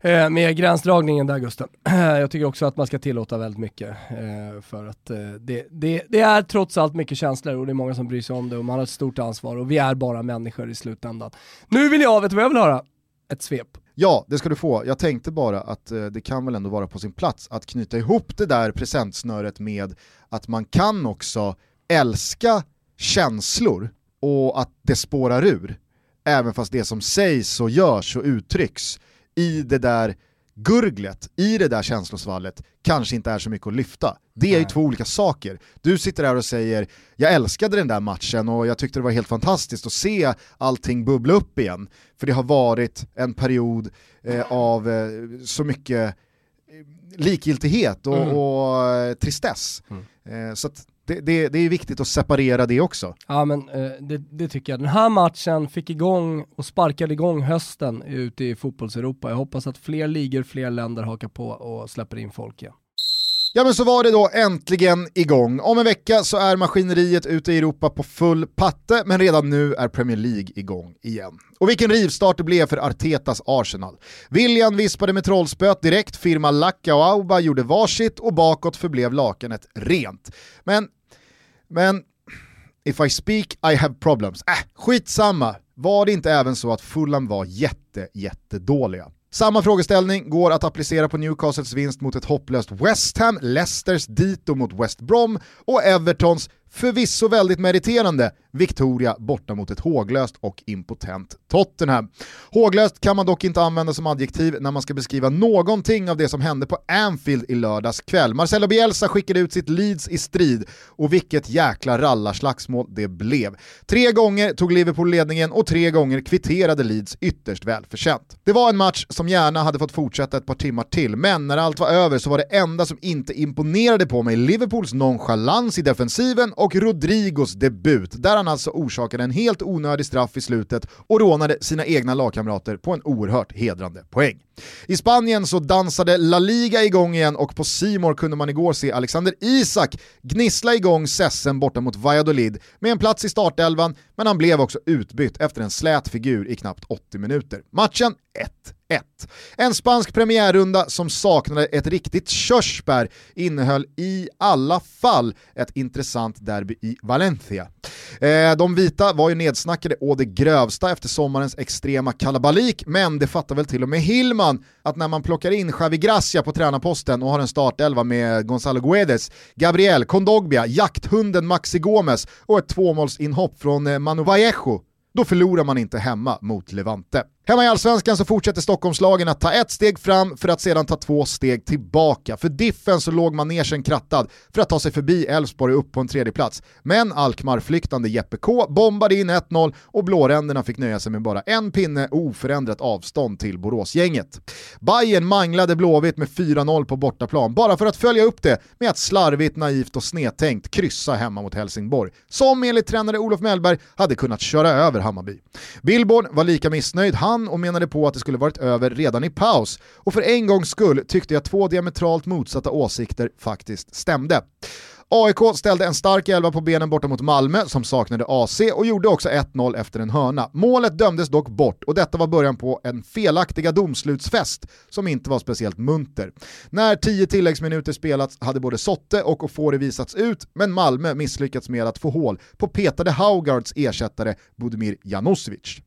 Eh, med gränsdragningen där Gusten. jag tycker också att man ska tillåta väldigt mycket. Eh, för att eh, det, det, det, är trots allt mycket känslor och det är många som bryr sig om det och man har ett stort ansvar och vi är bara människor i slutändan. Nu vill jag, vet du vad jag vill höra? Ett svep. Ja, det ska du få. Jag tänkte bara att eh, det kan väl ändå vara på sin plats att knyta ihop det där presentsnöret med att man kan också älska känslor och att det spårar ur. Även fast det som sägs och görs och uttrycks i det där gurglet, i det där känslosvallet, kanske inte är så mycket att lyfta. Det är ju två olika saker. Du sitter där och säger jag älskade den där matchen och jag tyckte det var helt fantastiskt att se allting bubbla upp igen. För det har varit en period eh, av eh, så mycket eh, likgiltighet och, mm. och eh, tristess. Mm. Eh, så det, det, det, är viktigt att separera det också. Ja men eh, det, det, tycker jag. Den här matchen fick igång och sparkade igång hösten ute i fotbolls-Europa. Jag hoppas att fler ligor, fler länder hakar på och släpper in folk igen. Ja men så var det då äntligen igång. Om en vecka så är maskineriet ute i Europa på full patte, men redan nu är Premier League igång igen. Och vilken rivstart det blev för Artetas Arsenal. William vispade med trollspöt direkt, firma Lacka och Auba gjorde varsitt och bakåt förblev lakanet rent. Men men if I speak I have problems. Äh, skitsamma. Var det inte även så att Fulham var jätte, jättedåliga? Samma frågeställning går att applicera på Newcastles vinst mot ett hopplöst West Ham, Leicesters dito mot West Brom och Evertons förvisso väldigt meriterande Victoria borta mot ett håglöst och impotent Tottenham. Håglöst kan man dock inte använda som adjektiv när man ska beskriva någonting av det som hände på Anfield i lördags kväll. Marcelo Bielsa skickade ut sitt Leeds i strid och vilket jäkla rallarslagsmål det blev. Tre gånger tog Liverpool ledningen och tre gånger kvitterade Leeds ytterst välförtjänt. Det var en match som gärna hade fått fortsätta ett par timmar till, men när allt var över så var det enda som inte imponerade på mig Liverpools nonchalans i defensiven och Rodrigos debut, där han alltså orsakade en helt onödig straff i slutet och rånade sina egna lagkamrater på en oerhört hedrande poäng. I Spanien så dansade La Liga igång igen och på Simor kunde man igår se Alexander Isak gnissla igång Sessen borta mot Valladolid med en plats i startelvan, men han blev också utbytt efter en slät figur i knappt 80 minuter. Matchen 1. En spansk premiärrunda som saknade ett riktigt körsbär innehöll i alla fall ett intressant derby i Valencia. Eh, de vita var ju nedsnackade å det grövsta efter sommarens extrema kalabalik, men det fattar väl till och med Hillman att när man plockar in Xavi Gracia på tränarposten och har en startelva med Gonzalo Guedes, Gabriel, Kondogbia, jakthunden Maxi Gomes och ett tvåmålsinhopp från eh, Manu Vallejo, då förlorar man inte hemma mot Levante. Hemma i Allsvenskan så fortsätter Stockholmslagen att ta ett steg fram för att sedan ta två steg tillbaka. För Diffen så låg manegen krattad för att ta sig förbi Elfsborg upp på en tredje plats. Men Alkmaar-flyktande Jeppe K bombade in 1-0 och blåränderna fick nöja sig med bara en pinne och oförändrat avstånd till Boråsgänget. Bayern manglade Blåvitt med 4-0 på bortaplan bara för att följa upp det med att slarvigt, naivt och snedtänkt kryssa hemma mot Helsingborg. Som enligt tränare Olof Mellberg hade kunnat köra över Hammarby. Billborn var lika missnöjd, han han och menade på att det skulle varit över redan i paus. Och för en gångs skull tyckte jag två diametralt motsatta åsikter faktiskt stämde. AIK ställde en stark elva på benen borta mot Malmö som saknade AC och gjorde också 1-0 efter en hörna. Målet dömdes dock bort och detta var början på en felaktiga domslutsfest som inte var speciellt munter. När tio tilläggsminuter spelats hade både Sotte och Ofori visats ut, men Malmö misslyckats med att få hål på petade Haugards ersättare Budimir Janosevic.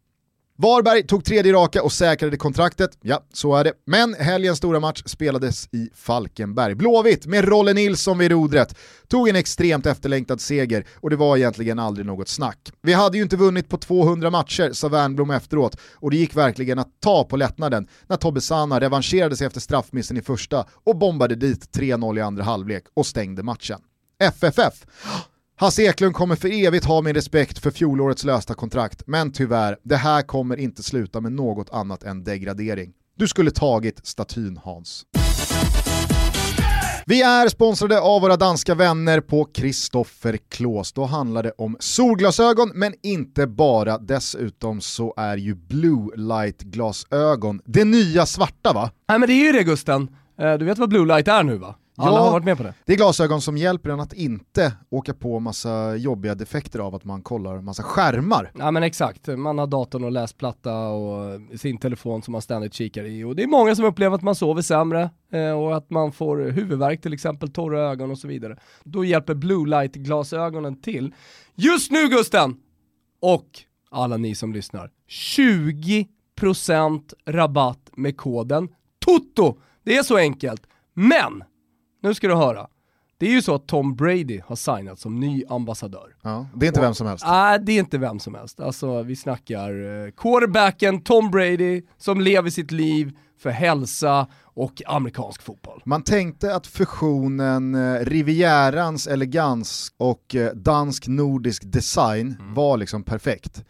Varberg tog tredje raka och säkrade kontraktet, ja så är det. Men helgens stora match spelades i Falkenberg. Blåvitt med Rolle Nilsson vid rodret tog en extremt efterlängtad seger och det var egentligen aldrig något snack. Vi hade ju inte vunnit på 200 matcher, sa Wernbloom efteråt, och det gick verkligen att ta på lättnaden när Tobbe Sana revanscherade sig efter straffmissen i första och bombade dit 3-0 i andra halvlek och stängde matchen. FFF Hasse Eklund kommer för evigt ha min respekt för fjolårets lösta kontrakt, men tyvärr, det här kommer inte sluta med något annat än degradering. Du skulle tagit statyn Hans. Vi är sponsrade av våra danska vänner på Kristoffer Klås. Då handlar det om solglasögon, men inte bara. Dessutom så är ju blue light-glasögon det nya svarta va? Nej men det är ju det Gusten. Eh, du vet vad blue light är nu va? Alla Ja. har varit med på det. Det är glasögon som hjälper en att inte åka på massa jobbiga defekter av att man kollar massa skärmar. Ja men exakt, man har datorn och läsplatta och sin telefon som man ständigt kikar i. Och det är många som upplever att man sover sämre eh, och att man får huvudvärk till exempel, torra ögon och så vidare. Då hjälper blue light-glasögonen till. Just nu Gusten! Och alla ni som lyssnar, 20% rabatt med koden TOTO! Det är så enkelt. Men, nu ska du höra. Det är ju så att Tom Brady har signat som ny ambassadör. Ja, det är inte vem som helst. Nej, det är inte vem som helst. Alltså vi snackar eh, quarterbacken Tom Brady som lever sitt liv för hälsa och amerikansk fotboll. Man tänkte att fusionen eh, Rivierans elegans och eh, dansk-nordisk design Mm. var liksom perfekt.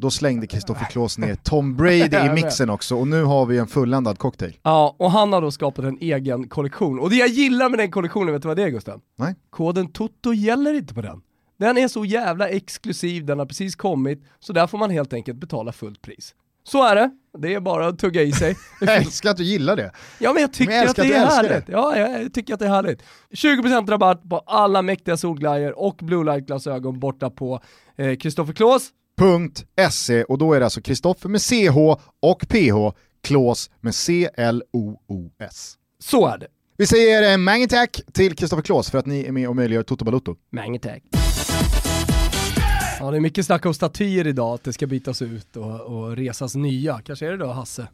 Då slängde Kristoffer Klås ner Tom Brady i mixen också och nu har vi en fulländad cocktail. Ja, och han har då skapat en egen kollektion. Och det jag gillar med den kollektionen, vet du vad det är Gusten? Nej? Koden TOTO gäller inte på den. Den är så jävla exklusiv, den har precis kommit, så där får man helt enkelt betala fullt pris. Så är det, det är bara att tugga i sig. Jag älskar att du gillar det. Ja men jag tycker Men jag att det är härligt. Ja, jag tycker att det är härligt. 20% rabatt på alla mäktiga solglajjor och blue light-glasögon borta på eh, Kristoffer Klås. .se och då är det alltså Kristoffer med CH och PH, Klås med C-L-O-O-S. Så är det. Vi säger eh, tack till Kristoffer Klås för att ni är med och möjliggör Toto Balutto. Mange tack. Ja, det är mycket snack om statyer idag, att det ska bytas ut och, och resas nya. Kanske är det då Hasse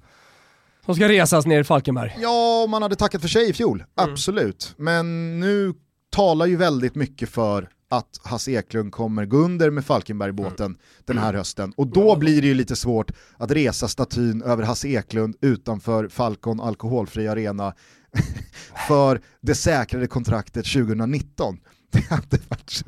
som ska resas ner i Falkenberg. Ja, man hade tackat för sig i fjol, absolut. Men nu talar ju väldigt mycket för att Hasse Eklund kommer gå under med Falkenbergbåten den här hösten. Och då blir det ju lite svårt att resa statyn över Hasse Eklund utanför Falcon Alkoholfri Arena för det säkrade kontraktet 2019. Det hade varit så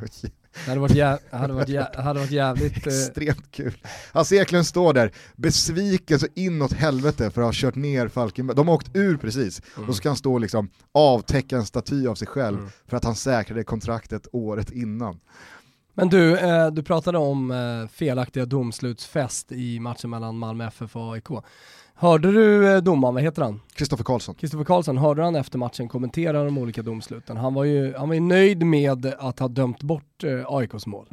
Det hade varit, jä- hade varit, jä- hade varit jävligt... Eh, extremt kul. Hasse Eklund står där besviken så inåt helvete för att ha kört ner Falkenberg. De har åkt ur precis och så ska han stå och liksom avtäcka en staty av sig själv för att han säkrade kontraktet året innan. Men du, eh, du pratade om eh, felaktiga domslutsfest i matchen mellan Malmö FF och AIK. Hörde du eh, domaren, vad heter han? Kristoffer Karlsson. Kristoffer Karlsson, hörde han efter matchen kommentera de olika domsluten? Han var ju, han var ju nöjd med att ha dömt bort eh, AIKs mål.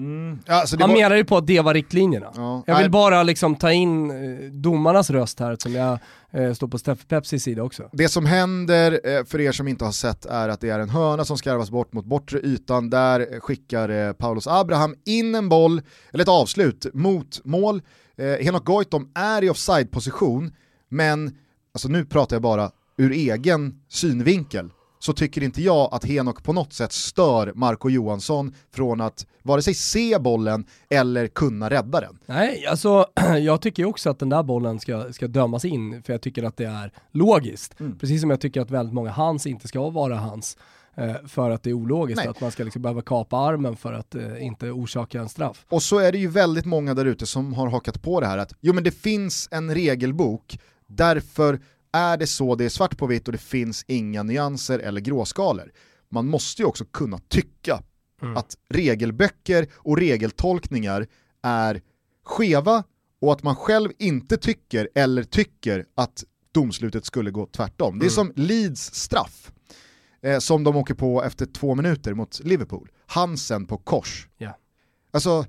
Alltså det Han var- menar ju på att det var riktlinjerna. Ja, Jag vill bara liksom ta in eh, domarnas röst här som jag eh, står på Steff Pepsis sida också. Det som händer, eh, för er som inte har sett, är att det är en hörna som skarvas bort mot bortre ytan. Där skickar eh, Paulus Abraham in en boll, eller ett avslut, mot mål. Eh, Henok Goitom är i offside-position, men alltså nu pratar jag bara ur egen synvinkel. Så tycker inte jag att Henok på något sätt stör Marco Johansson från att vare sig se bollen eller kunna rädda den. Nej, alltså jag tycker också att den där bollen ska, ska dömas in, för jag tycker att det är logiskt. Mm. Precis som jag tycker att väldigt många hans inte ska vara hans, eh, för att det är ologiskt Nej. att man ska liksom behöva kapa armen för att eh, inte orsaka en straff. Och så är det ju väldigt många där ute som har hakat på det här att jo men det finns en regelbok, därför är det så, det är svart på vitt och det finns inga nyanser eller gråskalor. Man måste ju också kunna tycka att regelböcker och regeltolkningar är skeva och att man själv inte tycker eller tycker att domslutet skulle gå tvärtom. Det är som Leeds straff eh, som de åker på efter två minuter mot Liverpool. Hansen på kors. Ja. Alltså,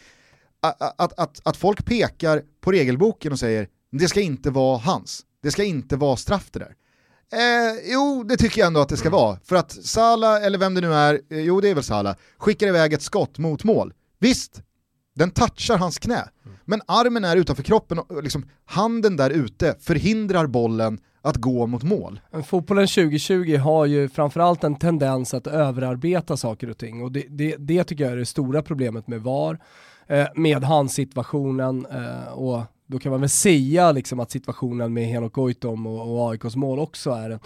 att, att, att, att folk pekar på regelboken och säger det ska inte vara hans, det ska inte vara straff det där. Eh, jo, det tycker jag ändå att det ska vara. För att Sala, eller vem det nu är, eh, jo det är väl Sala, skickar iväg ett skott mot mål. Visst, den touchar hans knä. Men armen är utanför kroppen och liksom handen där ute förhindrar bollen att gå mot mål. Men Fotbollen 2020 har ju framförallt en tendens att överarbeta saker och ting och det, det, det tycker jag är det stora problemet med VAR, eh, med handsituationen eh, och då kan man väl säga liksom att situationen med Henok Goitom och, och AIKs mål också är en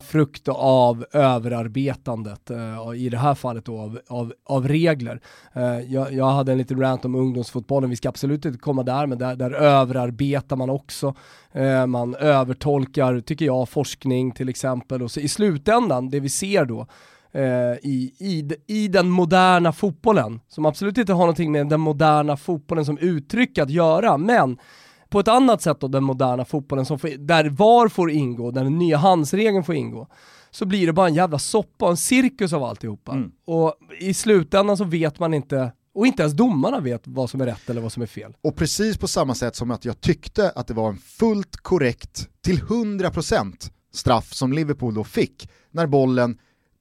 frukt av överarbetandet, eh, i det här fallet då av, av, av regler. Eh, jag, jag, hade en liten rant om ungdomsfotbollen, vi ska absolut inte komma där, men där, där överarbetar man också. Eh, man övertolkar, tycker jag, forskning till exempel. Och så i slutändan, det vi ser då, i, i, i den moderna fotbollen, som absolut inte har någonting med den moderna fotbollen som uttryck att göra, men på ett annat sätt då den moderna fotbollen, som får, där VAR får ingå, där den nya handsregeln får ingå, så blir det bara en jävla soppa och en cirkus av alltihopa. Mm. Och i slutändan så vet man inte och inte ens domarna vet vad som är rätt eller vad som är fel. Och precis på samma sätt som att jag tyckte att det var en fullt korrekt, till 100% straff som Liverpool då fick när bollen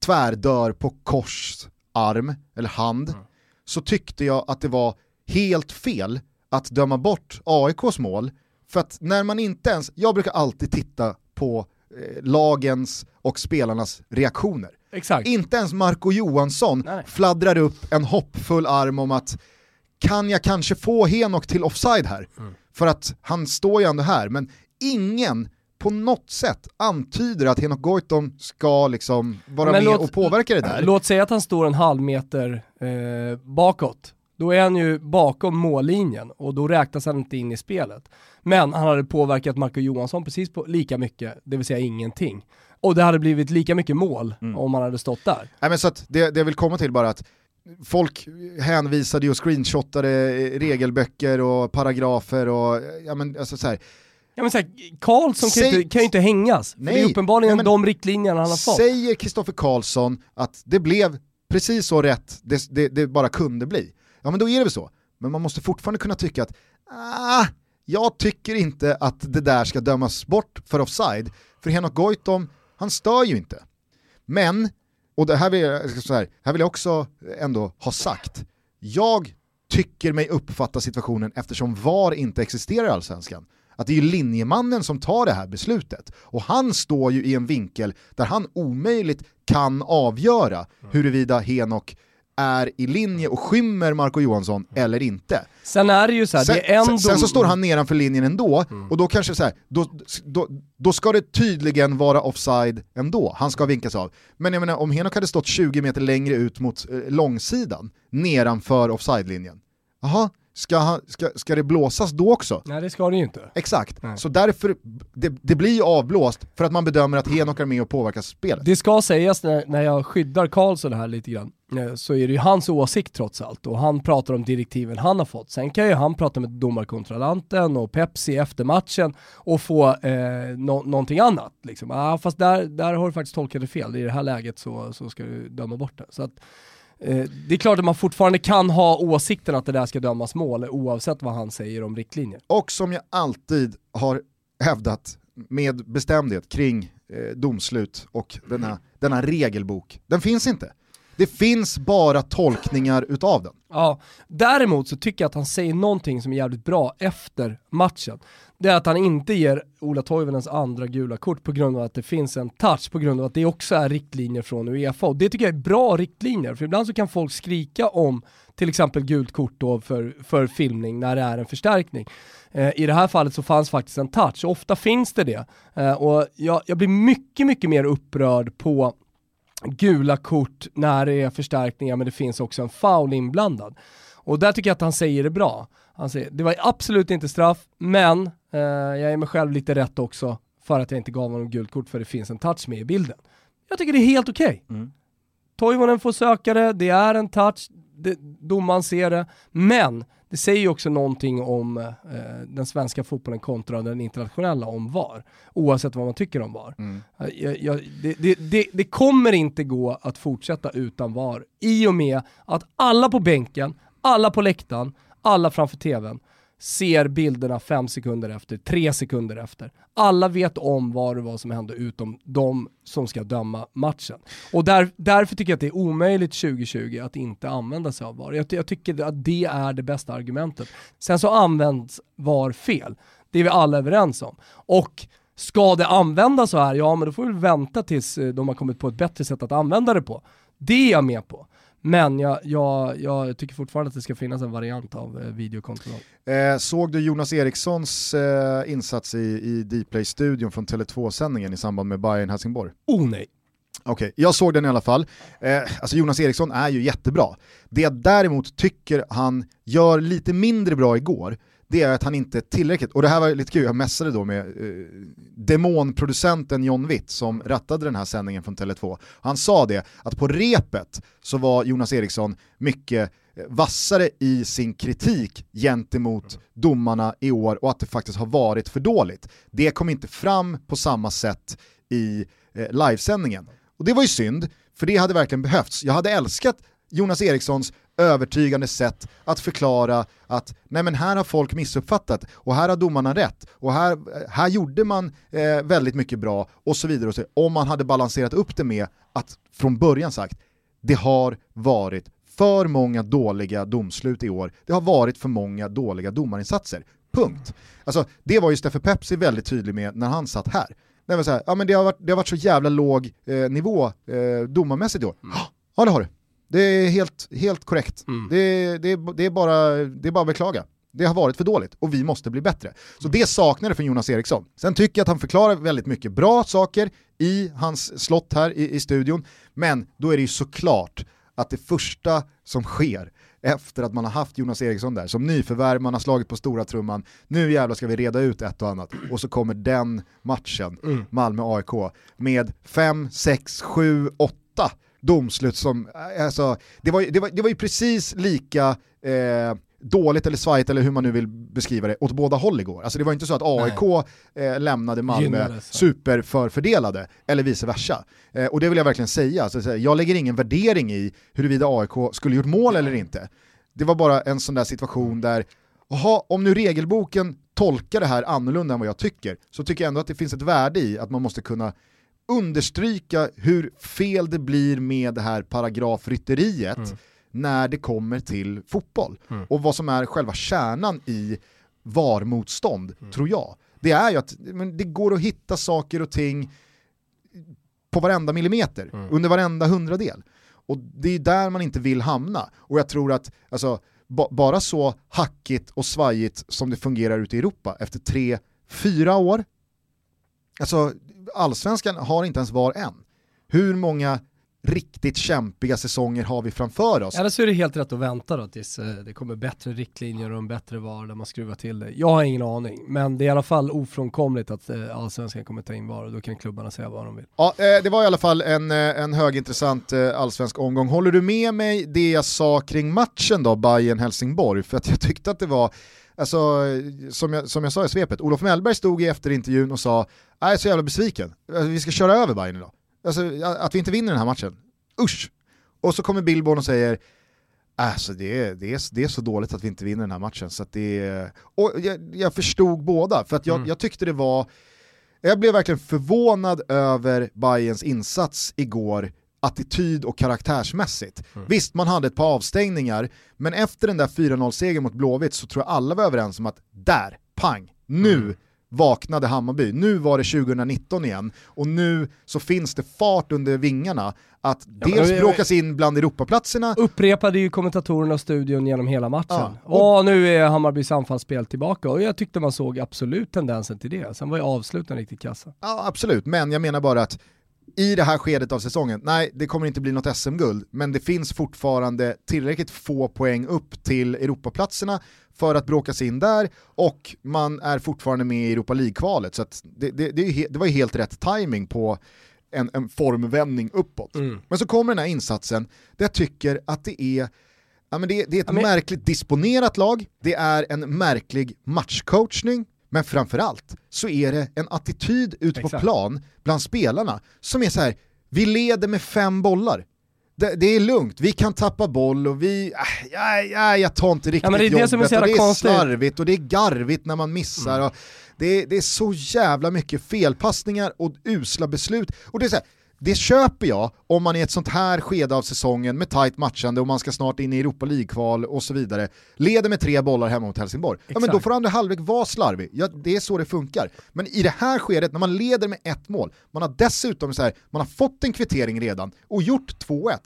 tvärdör på kors arm eller hand, mm. så tyckte jag att det var helt fel att döma bort AIKs mål, för att när man inte ens, jag brukar alltid titta på eh, lagens och spelarnas reaktioner. Exakt. Inte ens Marco Johansson Nej. fladdrar upp en hoppfull arm om att kan jag kanske få Henok till offside här? Mm. För att han står ju ändå här, men ingen på något sätt antyder att Henok Goitom ska liksom vara men med låt, och påverka det där. Låt säga att han står en halv meter eh, bakåt då är han ju bakom mållinjen och då räknas han inte in i spelet. Men han hade påverkat Marco Johansson precis på lika mycket, det vill säga ingenting. Och det hade blivit lika mycket mål mm. om han hade stått där. Nej, men så att det, det jag vill komma till bara att folk hänvisade och screenshotade regelböcker och paragrafer och ja men alltså så här. Ja men såhär, Karlsson kan, ju inte, kan ju inte hängas. Nej, det är uppenbarligen nej, de riktlinjerna han har fått. Säger Kristoffer Karlsson att det blev precis så rätt det, det, det bara kunde bli ja men då är det väl så. Men man måste fortfarande kunna tycka att, ah, jag tycker inte att det där ska dömas bort för offside, för Henok Goitom, han stör ju inte. Men, och det här vill, jag, så här, här vill jag också ändå ha sagt, jag tycker mig uppfatta situationen eftersom VAR inte existerar i Allsvenskan. Att det är ju linjemannen som tar det här beslutet. Och han står ju i en vinkel där han omöjligt kan avgöra huruvida Henok är i linje och skymmer Marco Johansson eller inte. Sen är det ju så här, sen, det är sen, sen, så står han nedanför linjen ändå, mm. och då kanske så här, då, då, då, ska det tydligen vara offside ändå, han ska vinkas av. Men jag menar om Henok hade stått 20 meter längre ut mot eh, långsidan, nedanför offside-linjen, jaha, Ska, han, ska, ska det blåsas då också? Nej det ska det ju inte. Exakt, Nej. så därför, det, det blir avblåst för att man bedömer att Henok är med och påverkar spelet. Det ska sägas när, när jag skyddar Karlsson här lite grann, eh, så är det ju hans åsikt trots allt och han pratar om direktiven han har fått. Sen kan ju han prata med domarkontrollanten och Pepsi efter matchen och få eh, no någonting annat. Liksom. Ah, fast där, där har du faktiskt tolkat det fel, i det här läget så, så ska du döma bort det. Så att, det är klart att man fortfarande kan ha åsikten att det där ska dömas mål oavsett vad han säger om riktlinjer. Och som jag alltid har hävdat med bestämdhet kring eh, domslut och denna, denna regelbok, den finns inte. Det finns bara tolkningar utav den. Ja, däremot så tycker jag att han säger någonting som är jävligt bra efter matchen. Det är att han inte ger Ola Toivonens andra gula kort på grund av att det finns en touch, på grund av att det också är riktlinjer från Uefa. Och det tycker jag är bra riktlinjer, för ibland så kan folk skrika om till exempel gult kort då för, för filmning när det är en förstärkning. Eh, I det här fallet så fanns faktiskt en touch, ofta finns det det. Eh, och jag, jag blir mycket, mycket mer upprörd på gula kort när det är förstärkningar men det finns också en foul inblandad. Och där tycker jag att han säger det bra. Han säger, det var absolut inte straff, men eh, jag är mig själv lite rätt också för att jag inte gav honom gult kort för det finns en touch med i bilden. Jag tycker det är helt okej. Okay. Mm. Toivonen får söka det, det är en touch, domaren ser det, men det säger ju också någonting om eh, den svenska fotbollen kontra den internationella om VAR. Oavsett vad man tycker om VAR. Mm. Eh, jag, jag, det, det, det, det, kommer inte gå att fortsätta utan VAR i och med att alla på bänken, alla på läktaren, alla framför tvn ser bilderna fem sekunder efter, tre sekunder efter. Alla vet om vad det var som hände utom de som ska döma matchen. Och där, därför tycker jag att det är omöjligt 2020 att inte använda sig av VAR. Jag, jag tycker att det är det bästa argumentet. Sen så används VAR fel. Det är vi alla överens om. Och ska det användas så här, ja men då får vi vänta tills eh, de har kommit på ett bättre sätt att använda det på. Det är jag med på. Men jag, jag, jag tycker fortfarande att det ska finnas en variant av eh, videokontroll. Eh, såg du Jonas Erikssons eh, insats i, i Dplay-studion från Tele2-sändningen i samband med Bayern Helsingborg? Oh nej! Okej, okay, jag såg den i alla fall. Eh, alltså Jonas Eriksson är ju jättebra. Det jag däremot tycker han gör lite mindre bra igår, det är att han inte är tillräckligt, och det här var lite kul, jag mässade då med eh, demonproducenten John Witt som rattade den här sändningen från Tele2. Han sa det, att på repet så var Jonas Eriksson mycket eh, vassare i sin kritik gentemot domarna i år och att det faktiskt har varit för dåligt. Det kom inte fram på samma sätt i eh, livesändningen. Och det var ju synd, för det hade verkligen behövts. Jag hade älskat Jonas Erikssons övertygande sätt att förklara att nej men här har folk missuppfattat och här har domarna rätt och här, här gjorde man eh, väldigt mycket bra och så vidare. Och så, om man hade balanserat upp det med att från början sagt det har varit för många dåliga domslut i år, det har varit för många dåliga domarinsatser. Punkt. Alltså, det var ju Steffe Pepsi väldigt tydlig med när han satt här. Det, var så här, ja, men det, har varit, det har varit så jävla låg eh, nivå eh, domarmässigt i år. Mm. Ja det har det. Det är helt, helt korrekt. Mm. Det, det, det, är bara, det är bara att beklaga. Det har varit för dåligt och vi måste bli bättre. Så det saknar det från Jonas Eriksson. Sen tycker jag att han förklarar väldigt mycket bra saker i hans slott här i, i studion, men då är det ju såklart att det första som sker efter att man har haft Jonas Eriksson där, som nyförvärv, man har slagit på stora trumman, nu jävlar ska vi reda ut ett och annat, och så kommer den matchen, mm. Malmö-AIK, med 5, 6, 7, 8 domslut som, alltså, det var, det var, det var ju precis lika eh, dåligt eller svajigt eller hur man nu vill beskriva det åt båda håll igår. Alltså det var inte så att AIK eh, lämnade Malmö superförfördelade eller vice versa. Eh, och det vill jag verkligen säga, alltså, jag lägger ingen värdering i huruvida AIK skulle gjort mål eller inte. Det var bara en sån där situation där, aha, om nu regelboken tolkar det här annorlunda än vad jag tycker, så tycker jag ändå att det finns ett värde i att man måste kunna understryka hur fel det blir med det här paragrafrytteriet mm. när det kommer till fotboll. Mm. Och vad som är själva kärnan i VAR-motstånd, mm. tror jag. Det är ju att men det går att hitta saker och ting på varenda millimeter, mm. under varenda hundradel. Och det är där man inte vill hamna. Och jag tror att, alltså, bara så hackigt och svajigt som det fungerar ute i Europa efter tre, fyra år, alltså allsvenskan har inte ens VAR än. Hur många riktigt kämpiga säsonger har vi framför oss. Eller så är det helt rätt att vänta då tills eh, det kommer bättre riktlinjer och en bättre VAR där man skruvar till det. Jag har ingen aning, men det är i alla fall ofrånkomligt att eh, allsvenskan kommer ta in VAR och då kan klubbarna säga vad de vill. Ja, eh, det var i alla fall en, en högintressant allsvensk omgång. Håller du med mig det jag sa kring matchen då, bayern helsingborg För att jag tyckte att det var Alltså, som jag, som jag sa i svepet, Olof Mellberg stod i efterintervjun och sa jag är så jävla besviken, alltså, vi ska köra över Bayern idag. Alltså, att vi inte vinner den här matchen, usch! Och så kommer Billborn och säger Alltså det är, det, är, det är så dåligt att vi inte vinner den här matchen. Så det är, och jag, jag förstod båda, för att jag, mm. jag tyckte det var... Jag blev verkligen förvånad över Bayerns insats igår attityd och karaktärsmässigt. Mm. Visst, man hade ett par avstängningar, men efter den där 4-0-segern mot Blåvitt så tror jag alla var överens om att där, pang, nu mm. vaknade Hammarby. Nu var det 2019 igen och nu så finns det fart under vingarna att ja, dels bråkas in bland Europaplatserna. Upprepade ju kommentatorerna och studion genom hela matchen. Ja, och, och nu är Hammarbys anfallsspel tillbaka och jag tyckte man såg absolut tendensen till det. Sen var ju avsluten riktigt kassa. Ja absolut, men jag menar bara att i det här skedet av säsongen, nej det kommer inte bli något SM-guld, men det finns fortfarande tillräckligt få poäng upp till Europaplatserna för att bråka sig in där och man är fortfarande med i Europa League-kvalet. Så det, det, det, det, var ju helt rätt timing på en, en formvändning uppåt. Mm. Men så kommer den här insatsen där jag tycker att det är Ja, men det, det är ett ja, men... märkligt disponerat lag, det är en märklig matchcoachning, men framförallt så är det en attityd ute på plan bland spelarna som är så här, vi leder med fem bollar. Det, det, är lugnt, vi kan tappa boll och vi, äh, ja, ja, jag tar inte riktigt ja, det är jobbet det är och det är konstigt. slarvigt och det är garvigt när man missar. Mm. Och det, är, det är så jävla mycket felpassningar och usla beslut. Och det är så här, det köper jag om man i ett sånt här skede av säsongen med tight matchande och man ska snart in i Europa League-kval och så vidare, leder med tre bollar hemma mot Helsingborg. Ja men då får andra halvlek vara slarvig, ja, det är så det funkar. Men i det här skedet, när man leder med ett mål, man har dessutom så här, man har fått en kvittering redan och gjort 2-1,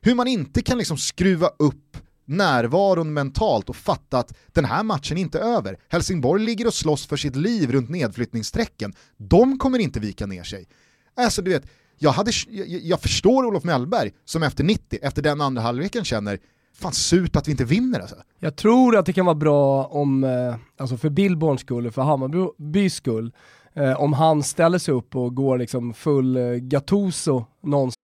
Hur man inte kan liksom skruva upp närvaron mentalt och fatta att den här matchen är inte över. Helsingborg ligger och slåss för sitt liv runt nedflyttningssträcken. De kommer inte vika ner sig. Alltså du vet, jag, hade, jag, jag förstår Olof Mellberg som efter 90, efter den andra halvleken känner fan surt att vi inte vinner alltså. Jag tror att det kan vara bra om, eh, alltså för Billborns skull och för Hammarbys skull, eh, om han ställer sig upp och går liksom full eh, Gattuso någonstans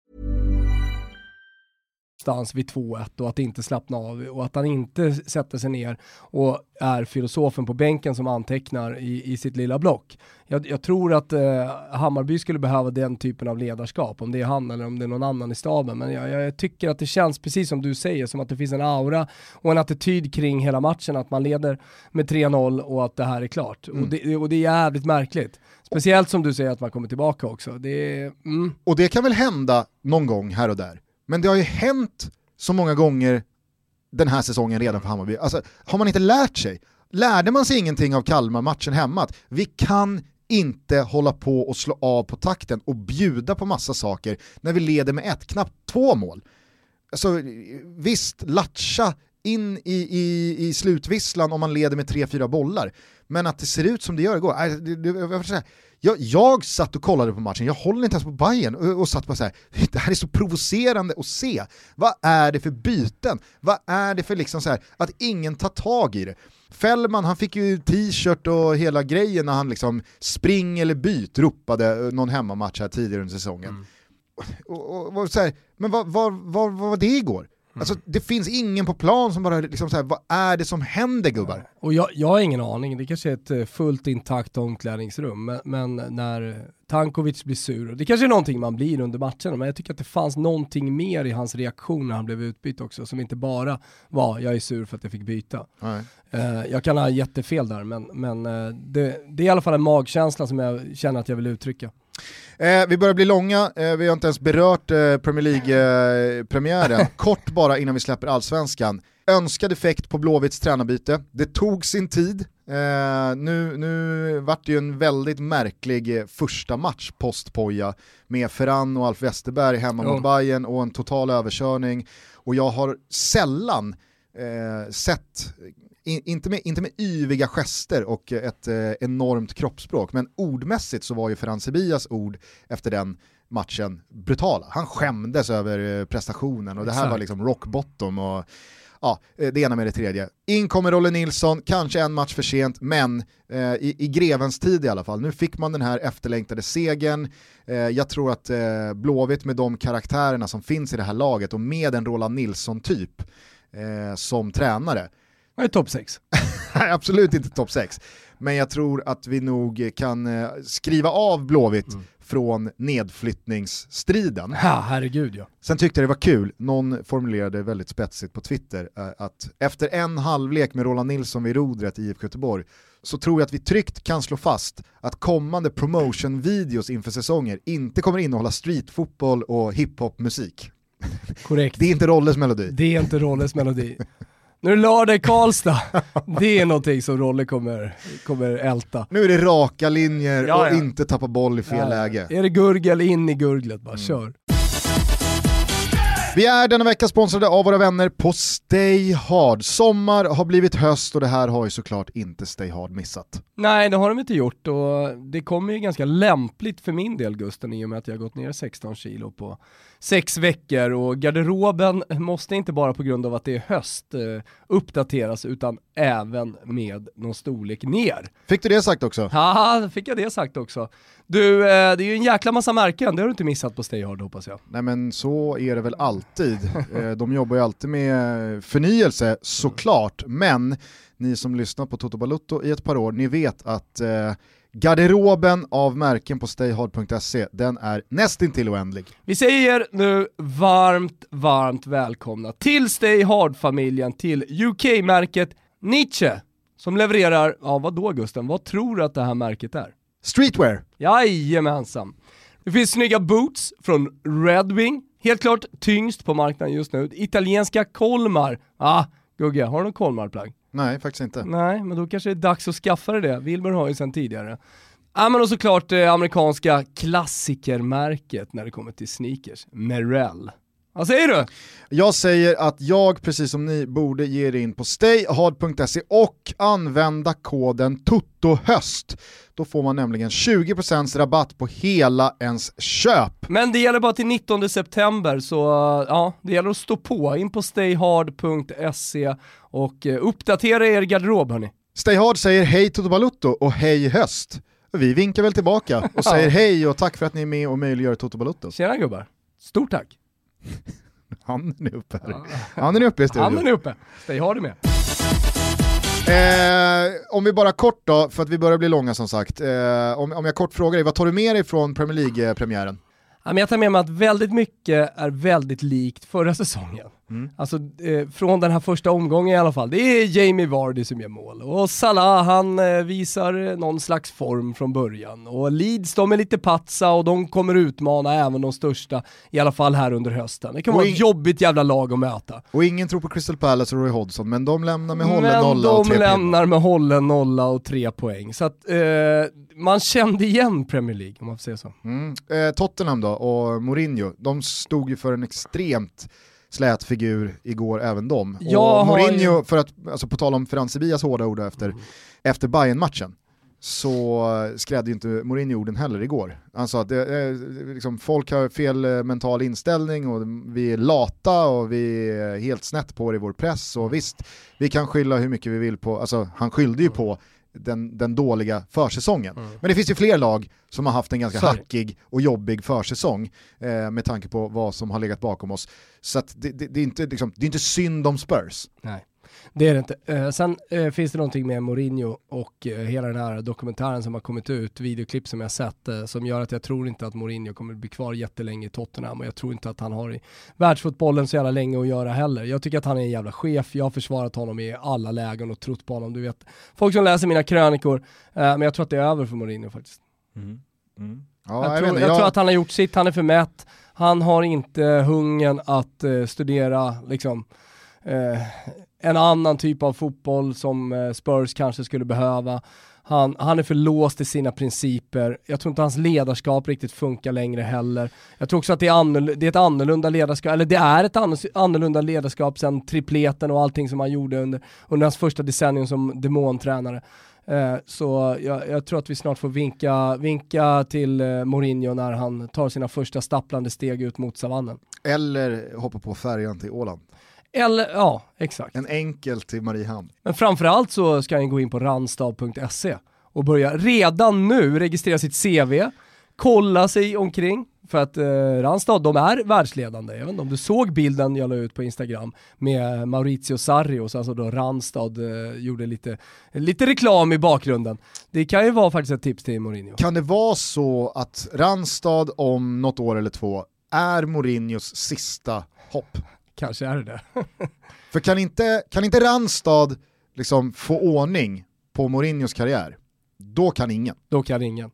Någonstans vid 2-1 och att inte slappna av och att han inte sätter sig ner och är filosofen på bänken som antecknar i, i sitt lilla block. Jag, jag tror att eh, Hammarby skulle behöva den typen av ledarskap, om det är han eller om det är någon annan i staben. Men jag, jag, tycker att det känns, precis som du säger, som att det finns en aura och en attityd kring hela matchen, att man leder med 3-0 och att det här är klart. Mm. Och, det, och det är jävligt märkligt. Speciellt som du säger att man kommer tillbaka också. Det, mm. Och det kan väl hända någon gång här och där. Men det har ju hänt så många gånger den här säsongen redan för Hammarby. Alltså, har man inte lärt sig? Lärde man sig ingenting av Kalmar-matchen hemma? Att vi kan inte hålla på och slå av på takten och bjuda på massa saker när vi leder med ett, knappt två mål. Alltså, visst, latcha in i, i, i slutvisslan om man leder med tre, fyra bollar. Men att det ser ut som det gör igår, äh, det, det, jag, jag, jag satt och kollade på matchen, jag håller inte ens på Bayern och, och satt bara så här, det här är så provocerande att se. Vad är det för byten? Vad är det för liksom så här, att ingen tar tag i det? Fällman han fick ju t-shirt och hela grejen när han liksom spring eller byt ropade någon hemmamatch här tidigare under säsongen. Mm. Och, och, och, så här, men vad, vad, vad var det igår? Mm. Alltså det finns ingen på plan som bara liksom så här, vad är det som händer gubbar? Och jag, jag har ingen aning, det kanske är ett eh, fullt intakt omklädningsrum, men, men när Tankovic blir sur, det kanske är någonting man blir under matcherna, men jag tycker att det fanns någonting mer i hans reaktion när han blev utbytt också, som inte bara var jag är sur för att jag fick byta. Nej. Uh, jag kan ha jättefel där, men, men uh, det, det är i alla fall en magkänsla som jag känner att jag vill uttrycka. Eh, vi börjar bli långa, eh, vi har inte ens berört eh, Premier League-premiären. Kort bara innan vi släpper allsvenskan. Önskad effekt på Blåvitts tränarbyte. Det tog sin tid. Eh, nu, nu vart det ju en väldigt märklig eh, första match post-Poja med Ferran och Alf Westerberg hemma mm. mot Bayern och en total överkörning. Och jag har sällan eh, sett inte, med, inte med yviga gester och ett eh, enormt kroppsspråk, men ordmässigt så var ju Ferran Sebias ord efter den matchen brutala. Han skämdes över eh, prestationen och det här Exakt. var liksom rock bottom och ja, eh, det ena med det tredje. In kommer Rolle Nilsson, kanske en match för sent, men eh, i, i, grevens tid i alla fall. Nu fick man den här efterlängtade segern. Eh, jag tror att eh, Blåvitt med de karaktärerna som finns i det här laget och med en Roland Nilsson-typ eh, som tränare, är topp 6? Absolut inte topp 6. Men jag tror att vi nog kan eh, skriva av Blåvitt mm. från nedflyttningsstriden. Ja, herregud ja. Sen tyckte jag det var kul, någon formulerade väldigt spetsigt på Twitter, eh, att efter en halvlek med Roland Nilsson vid rodret i IFK Göteborg så tror jag att vi tryggt kan slå fast att kommande promotion-videos inför säsonger inte kommer innehålla streetfotboll och hiphop-musik. Korrekt. Det är inte Rolles melodi. Det är inte Rolles melodi. Nu är det lördag i Karlstad. Det är någonting som Rolle kommer, kommer älta. Nu är det raka linjer ja, och inte tappa boll i fel ja. läge. Är det gurgel, in i gurglet bara, mm. kör. Vi är denna vecka sponsrade av våra vänner på Stay Hard. Sommar har blivit höst och det här har ju såklart inte Stay Hard missat. Nej, det har de inte gjort och det kommer ju ganska lämpligt för min del Gusten i och med att jag har gått ner 16 kilo på sex veckor och garderoben måste inte bara på grund av att det är höst eh, uppdateras utan även med någon storlek ner. Fick du det sagt också? Ja, fick jag det sagt också. Du, eh, det är ju en jäkla massa märken, det har du inte missat på Stay Hard hoppas jag. Nej men så är det väl alltid. Eh, de jobbar ju alltid med förnyelse såklart, men ni som lyssnat på Toto Balutto i ett par år, ni vet att eh, garderoben av märken på stayhard.se, den är nästintill oändlig. Vi säger nu varmt, varmt välkomna till Stay Hard-familjen, till UK-märket Nietzsche, som levererar, ja vad då Gusten, vad tror du att det här märket är? Streetwear. Jajamensan. Det finns snygga boots från Redwing, helt klart tyngst på marknaden just nu. Italienska Kolmar, ah, Gugge, har du någon Kolmar-plagg? Nej, faktiskt inte. Nej, men då kanske det är dags att skaffa dig det. Wilbur har ju sedan tidigare. Ja men och såklart det eh, amerikanska klassikermärket när det kommer till sneakers, Merrell. Vad säger du? Jag säger att jag, precis som ni, borde ge er in på stayhard.se och använda koden TOTOHÖST. Då får man nämligen 20% rabatt på hela ens köp. Men det gäller bara till 19 september, så ja, det gäller att stå på. In på stayhard.se och eh, uppdatera er garderob hörni. Stayhard säger hej Toto Balutto och hej höst. Vi vinkar väl tillbaka och säger hej och tack för att ni är med och möjliggör Toto Balutto. Tjena gubbar, stort tack. Handen är uppe här. Handen är uppe i studion. Handen är uppe, Stay Hard med. Eh, om vi bara kort då, för att vi börjar bli långa som sagt. Eh, om, om jag kort frågar dig, vad tar du med dig från Premier League-premiären? jag tar med mig att väldigt mycket är väldigt likt förra säsongen. Mm. Alltså eh, från den här första omgången i alla fall. Det är Jamie Vardy som gör mål och Salah han eh, visar någon slags form från början. Och Leeds de är lite patsa och de kommer utmana även de största, i alla fall här under hösten. Det kan vara ett jobbigt jävla lag att möta. Och ingen tror på Crystal Palace och Roy Hodgson, men de lämnar med hållen nolla och tre Men de lämnar med hållen nolla och tre poäng. Så att eh, man kände igen Premier League om man får säga så. Mm. Eh, Tottenham då och Mourinho, de stod ju för en extremt slät figur igår även de. Jag och Mourinho, ju... för att, alltså på tal om Ferran hårda ord efter, mm. efter Bayern-matchen, så skrädde ju inte Mourinho orden heller igår. Han sa att det, liksom, folk har fel eh, mental inställning och vi är lata och vi är helt snett på det i vår press och visst, vi kan skylla hur mycket vi vill på, alltså han skyllde ju på den, den dåliga försäsongen. Mm. Men det finns ju fler lag som har haft en ganska Sorry. hackig och jobbig försäsong eh, med tanke på vad som har legat bakom oss. Så det, det, det, är inte, liksom, det är inte synd om Spurs. Nej. Det är det inte. Eh, sen eh, finns det någonting med Mourinho och eh, hela den här dokumentären som har kommit ut, videoklipp som jag sett, eh, som gör att jag tror inte att Mourinho kommer bli kvar jättelänge i Tottenham och jag tror inte att han har i världsfotbollen så jävla länge att göra heller. Jag tycker att han är en jävla chef, jag har försvarat honom i alla lägen och trott på honom. Du vet, folk som läser mina krönikor, eh, men jag tror att det är över för Mourinho faktiskt. Mm. Mm. Ja, jag, jag, tror, jag, jag, tror, att han har gjort sitt, han är för mätt, han har inte hungern att uh, studera liksom, uh, en annan typ av fotboll som eh, Spurs kanske skulle behöva. Han, han är för låst i sina principer. Jag tror inte hans ledarskap riktigt funkar längre heller. Jag tror också att det är, det är ett annorlunda ledarskap, eller det är ett annorlunda ledarskap sen tripleten och allting som han gjorde under, under hans första decennium som demontränare. Eh, så jag, jag, tror att vi snart får vinka, vinka till eh, Mourinho när han tar sina första stapplande steg ut mot savannen. Eller hoppa på färjan till Åland. Eller, ja, exakt. En enkel till Mariehamn. Men framförallt så ska han gå in på randstad.se och börja redan nu registrera sitt CV, kolla sig omkring, för att eh, Randstad, de är världsledande. Jag vet inte om du såg bilden jag la ut på Instagram med Maurizio Sarri och så alltså då Randstad eh, gjorde lite, lite reklam i bakgrunden. Det kan ju vara faktiskt ett tips till Mourinho. Kan det vara så att Randstad om något år eller två är Mourinhos sista hopp? Kanske är det det. för kan inte, kan inte Randstad liksom få ordning på Mourinhos karriär, då kan ingen. Då kan ingen.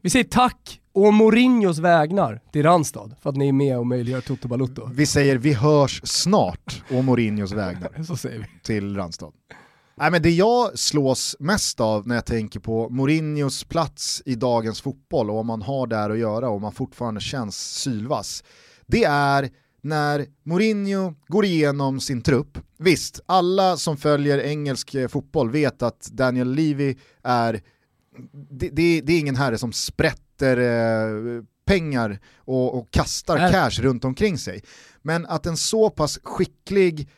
Vi säger tack och Mourinhos vägnar till Randstad för att ni är med och möjliggör Toto Balutto. Vi säger vi hörs snart och Mourinhos vägnar Så säger vi. till Randstad. Nej, men det jag slås mest av när jag tänker på Mourinhos plats i dagens fotboll och vad man har där att göra och man fortfarande känns sylvass, det är när Mourinho går igenom sin trupp. Visst, alla som följer engelsk fotboll vet att Daniel Levy är det, det, det, är ingen herre som sprätter eh, pengar och, och kastar äh. cash runt omkring sig. Men att en så pass skicklig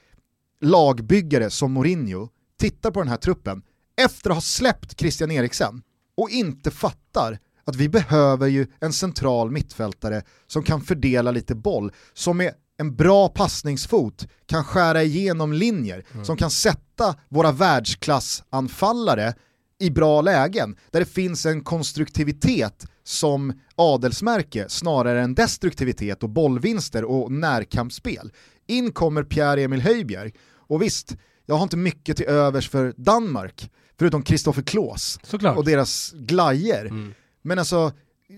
lagbyggare som Mourinho tittar på den här truppen efter att ha släppt Christian Eriksen och inte fattar att vi behöver ju en central mittfältare som kan fördela lite boll, som med en bra passningsfot kan skära igenom linjer, mm. som kan sätta våra världsklassanfallare i bra lägen, där det finns en konstruktivitet som adelsmärke snarare än destruktivitet och bollvinster och närkampsspel. In kommer Pierre-Emil Höjbjerg och visst, jag har inte mycket till övers för Danmark, förutom Kristoffer Klås Såklart. och deras glajer. Mm. Men alltså,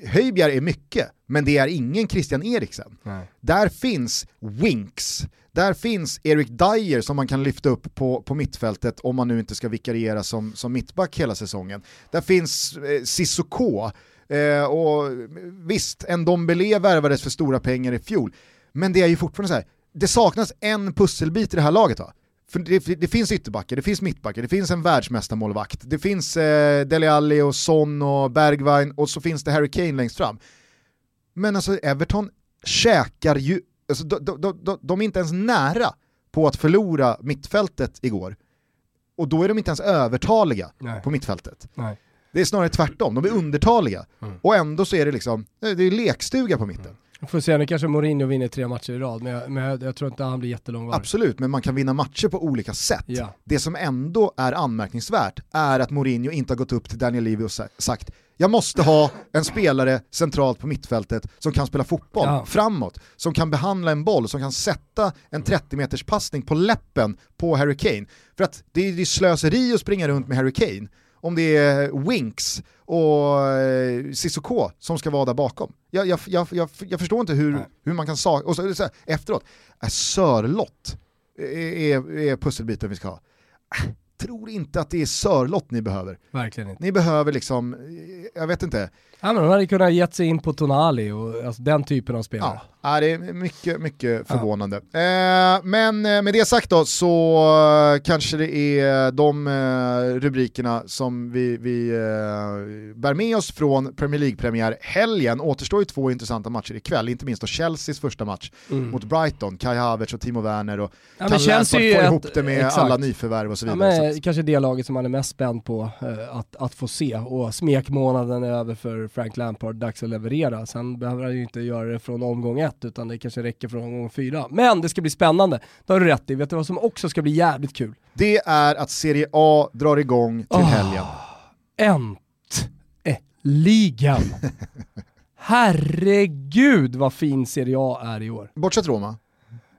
Höjbjerg är mycket, men det är ingen Christian Eriksen. Nej. Där finns Winks, där finns Erik Dyer som man kan lyfta upp på, på mittfältet om man nu inte ska vikariera som, som mittback hela säsongen. Där finns eh, Sissoko, eh, och visst, en Dombele värvades för stora pengar i fjol, men det är ju fortfarande så här, det saknas en pusselbit i det här laget va? För det, det finns ytterbackar, det finns mittbackar, det finns en världsmästarmålvakt, det finns eh, Dele Alli och Son och Bergwijn och så finns det Harry Kane längst fram. Men alltså Everton käkar ju, alltså, de, de, de, de är inte ens nära på att förlora mittfältet igår. Och då är de inte ens övertaliga Nej. på mittfältet. Nej. Det är snarare tvärtom, de är undertaliga. Mm. Och ändå så är det liksom, det är lekstuga på mitten. Får se, nu kanske Mourinho vinner tre matcher i rad, men jag, men jag, jag tror inte han blir jättelångvarig. Absolut, men man kan vinna matcher på olika sätt. Ja. Det som ändå är anmärkningsvärt är att Mourinho inte har gått upp till Daniel Levy och sa- sagt jag måste ha en spelare centralt på mittfältet som kan spela fotboll Ja. framåt, som kan behandla en boll, som kan sätta en 30 meters passning på läppen på Harry Kane. För att det är slöseri att springa runt med Harry Kane om det är Winks och eh, Sissoko som ska vara där bakom. Jag, jag, jag, jag, jag förstår inte hur, Nej. hur man kan sa och så, så här, efteråt, Sörlott är, är pusselbiten vi ska ha. Äh, Tror inte att det är Sörlott ni behöver. Verkligen inte. Ni behöver liksom, jag vet inte, Ja, men de hade kunnat gett sig in på Tonali och alltså, den typen av spelare. Ja, ja, det är mycket, mycket förvånande. Eh, men eh, med det sagt då så eh, kanske det är de eh, rubrikerna som vi, vi eh, bär med oss från Premier League-premiär helgen. Återstår ju två intressanta matcher ikväll, inte minst då Chelseas första match Mm. mot Brighton, Kai Havertz och Timo Werner och Ja, Chelsea Lampard är få ett- ihop det med exakt. alla nyförvärv och så Ja, vidare. men, så kanske det laget som man är mest spänd på att, att få se och smekmånaden är över för Frank Lampard, dags att leverera. Sen behöver han ju inte göra det från omgång ett utan det kanske räcker från omgång fyra. Men det ska bli spännande, det har du rätt i. Vet du vad som också ska bli jävligt kul? det är att Serie A drar igång till Åh. helgen. Äntligen! Herregud vad fin Serie A är i år. Bortsett Roma.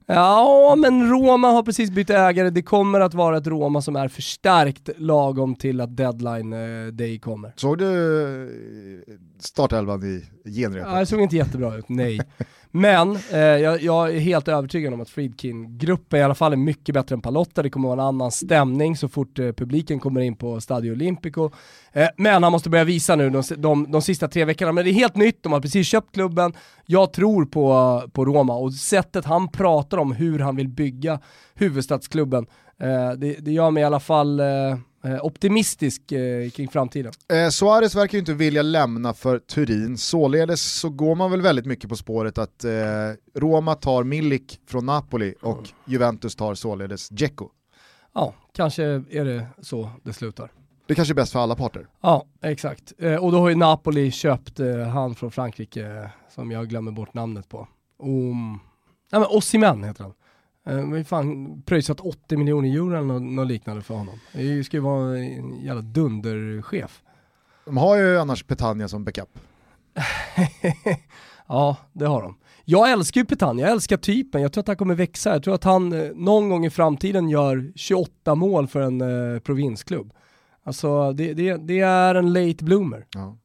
Ja, men Roma har precis bytt ägare. Det kommer att vara ett Roma som är förstärkt lagom till att deadline eh, day kommer. Såg du eh, startelvan i genrepet? Ja, det såg inte jättebra ut, nej. Men eh, jag, jag är helt övertygad om att Friedkin-gruppen i alla fall är mycket bättre än Palotta. Det kommer vara en annan stämning så fort eh, publiken kommer in på Stadio Olimpico. Eh, men han måste börja visa nu de, de, de sista tre veckorna. Men det är helt nytt, de har precis köpt klubben. Jag tror på, på Roma och sättet han pratar om hur han vill bygga huvudstadsklubben, eh, det, det gör mig i alla fall eh, optimistisk eh, kring framtiden. Eh, Suarez verkar ju inte vilja lämna för Turin, således så går man väl väldigt mycket på spåret att eh, Roma tar Milik från Napoli och Juventus tar således Dzeko. Ja, kanske är det så det slutar. Det kanske är bäst för alla parter. Ja, exakt. Eh, och då har ju Napoli köpt eh, han från Frankrike eh, som jag glömmer bort namnet på. Om... Nej men Osimhen heter han. Eh, men fan pröjsat 80 miljoner euro eller något, liknande för honom. Det ska ju vara en jävla dunderchef. De har ju annars Petagna som backup. ja, det har de. Jag älskar ju Petagna, jag älskar typen, jag tror att han kommer växa. Jag tror att han eh, någon gång i framtiden gör 28 mål för en eh, provinsklubb. Alltså det, det, det är en late bloomer. Ja.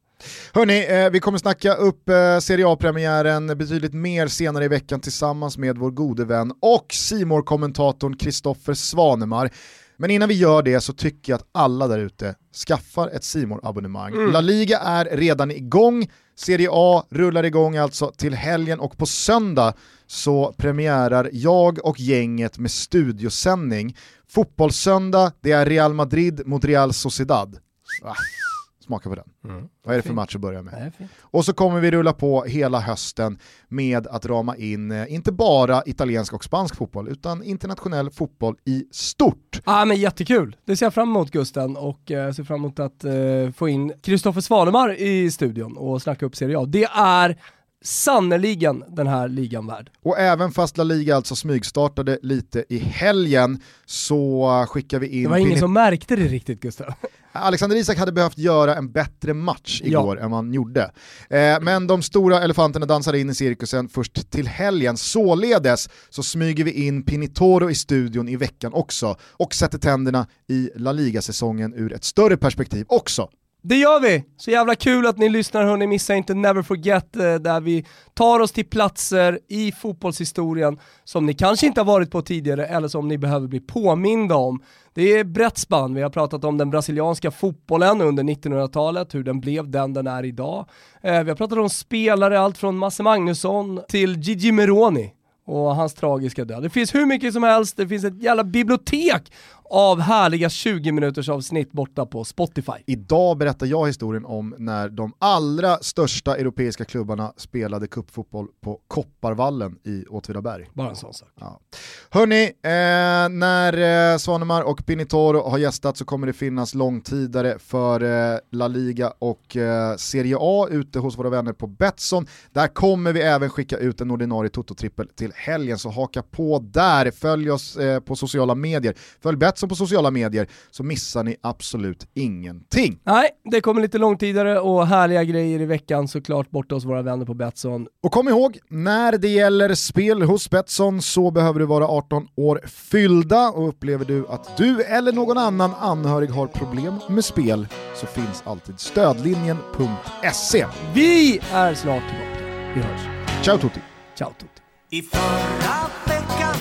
Hörni, eh, vi kommer snacka upp eh, Serie A-premiären betydligt mer senare i veckan tillsammans med vår gode vän och simor kommentatorn Kristoffer Svanemar. Men innan vi gör det så tycker jag att alla där ute skaffar ett simor abonnemang La Liga är redan igång, Serie A rullar igång alltså till helgen och på söndag så premiärar jag och gänget med studiosändning. Fotbollssöndag, det är Real Madrid mot Real Sociedad. Ah, smaka på den. Vad är det för match att börja med? Och så kommer vi rulla på hela hösten med att rama in eh, inte bara italiensk och spansk fotboll utan internationell fotboll i stort. Ja men jättekul, det ser jag fram emot Gusten och eh, ser fram emot att eh, få in Kristoffer Svanemar i studion och snacka upp Serie A. Det är sannerligen den här ligan värd. Och även fast La Liga alltså smygstartade lite i helgen så skickar vi in... Det var ingen som märkte det riktigt Gustav. Alexander Isak hade behövt göra en bättre match igår ja. än han gjorde. Eh, men de stora elefanterna dansade in i cirkusen först till helgen. Således så smyger vi in Pinitoro i studion i veckan också och sätter tänderna i La Liga-säsongen ur ett större perspektiv också. Det gör vi! Så jävla kul att ni lyssnar hörni, missa inte Never Forget eh, där vi tar oss till platser i fotbollshistorien som ni kanske inte har varit på tidigare eller som ni behöver bli påminda om. Det är brett spann, vi har pratat om den brasilianska fotbollen under 1900-talet, hur den blev den den är idag. Eh, vi har pratat om spelare, allt från Masse Magnusson till Gigi Meroni och hans tragiska död. Det finns hur mycket som helst, det finns ett jävla bibliotek av härliga 20 minuters avsnitt borta på Spotify. Idag berättar jag historien om när de allra största europeiska klubbarna spelade kuppfotboll på Kopparvallen i Åtvidaberg. Bara en sån sak. Ja. Hörni, eh, när eh, Svanemar och Pinitoro har gästat så kommer det finnas långtidare för eh, La Liga och eh, Serie A ute hos våra vänner på Betsson. Där kommer vi även skicka ut en ordinarie Toto-trippel till helgen, så haka på där. Följ oss eh, på sociala medier. Följ Betsson Betsson på sociala medier så missar ni absolut ingenting. Nej, det kommer lite långtidare och härliga grejer i veckan såklart borta hos våra vänner på Betsson. Och kom ihåg, när det gäller spel hos Betsson så behöver du vara 18 år fyllda och upplever du att du eller någon annan anhörig har problem med spel så finns alltid stödlinjen.se. Vi är snart tillbaka. Vi hörs. Ciao tutti. Ciao tutti. I förra veckan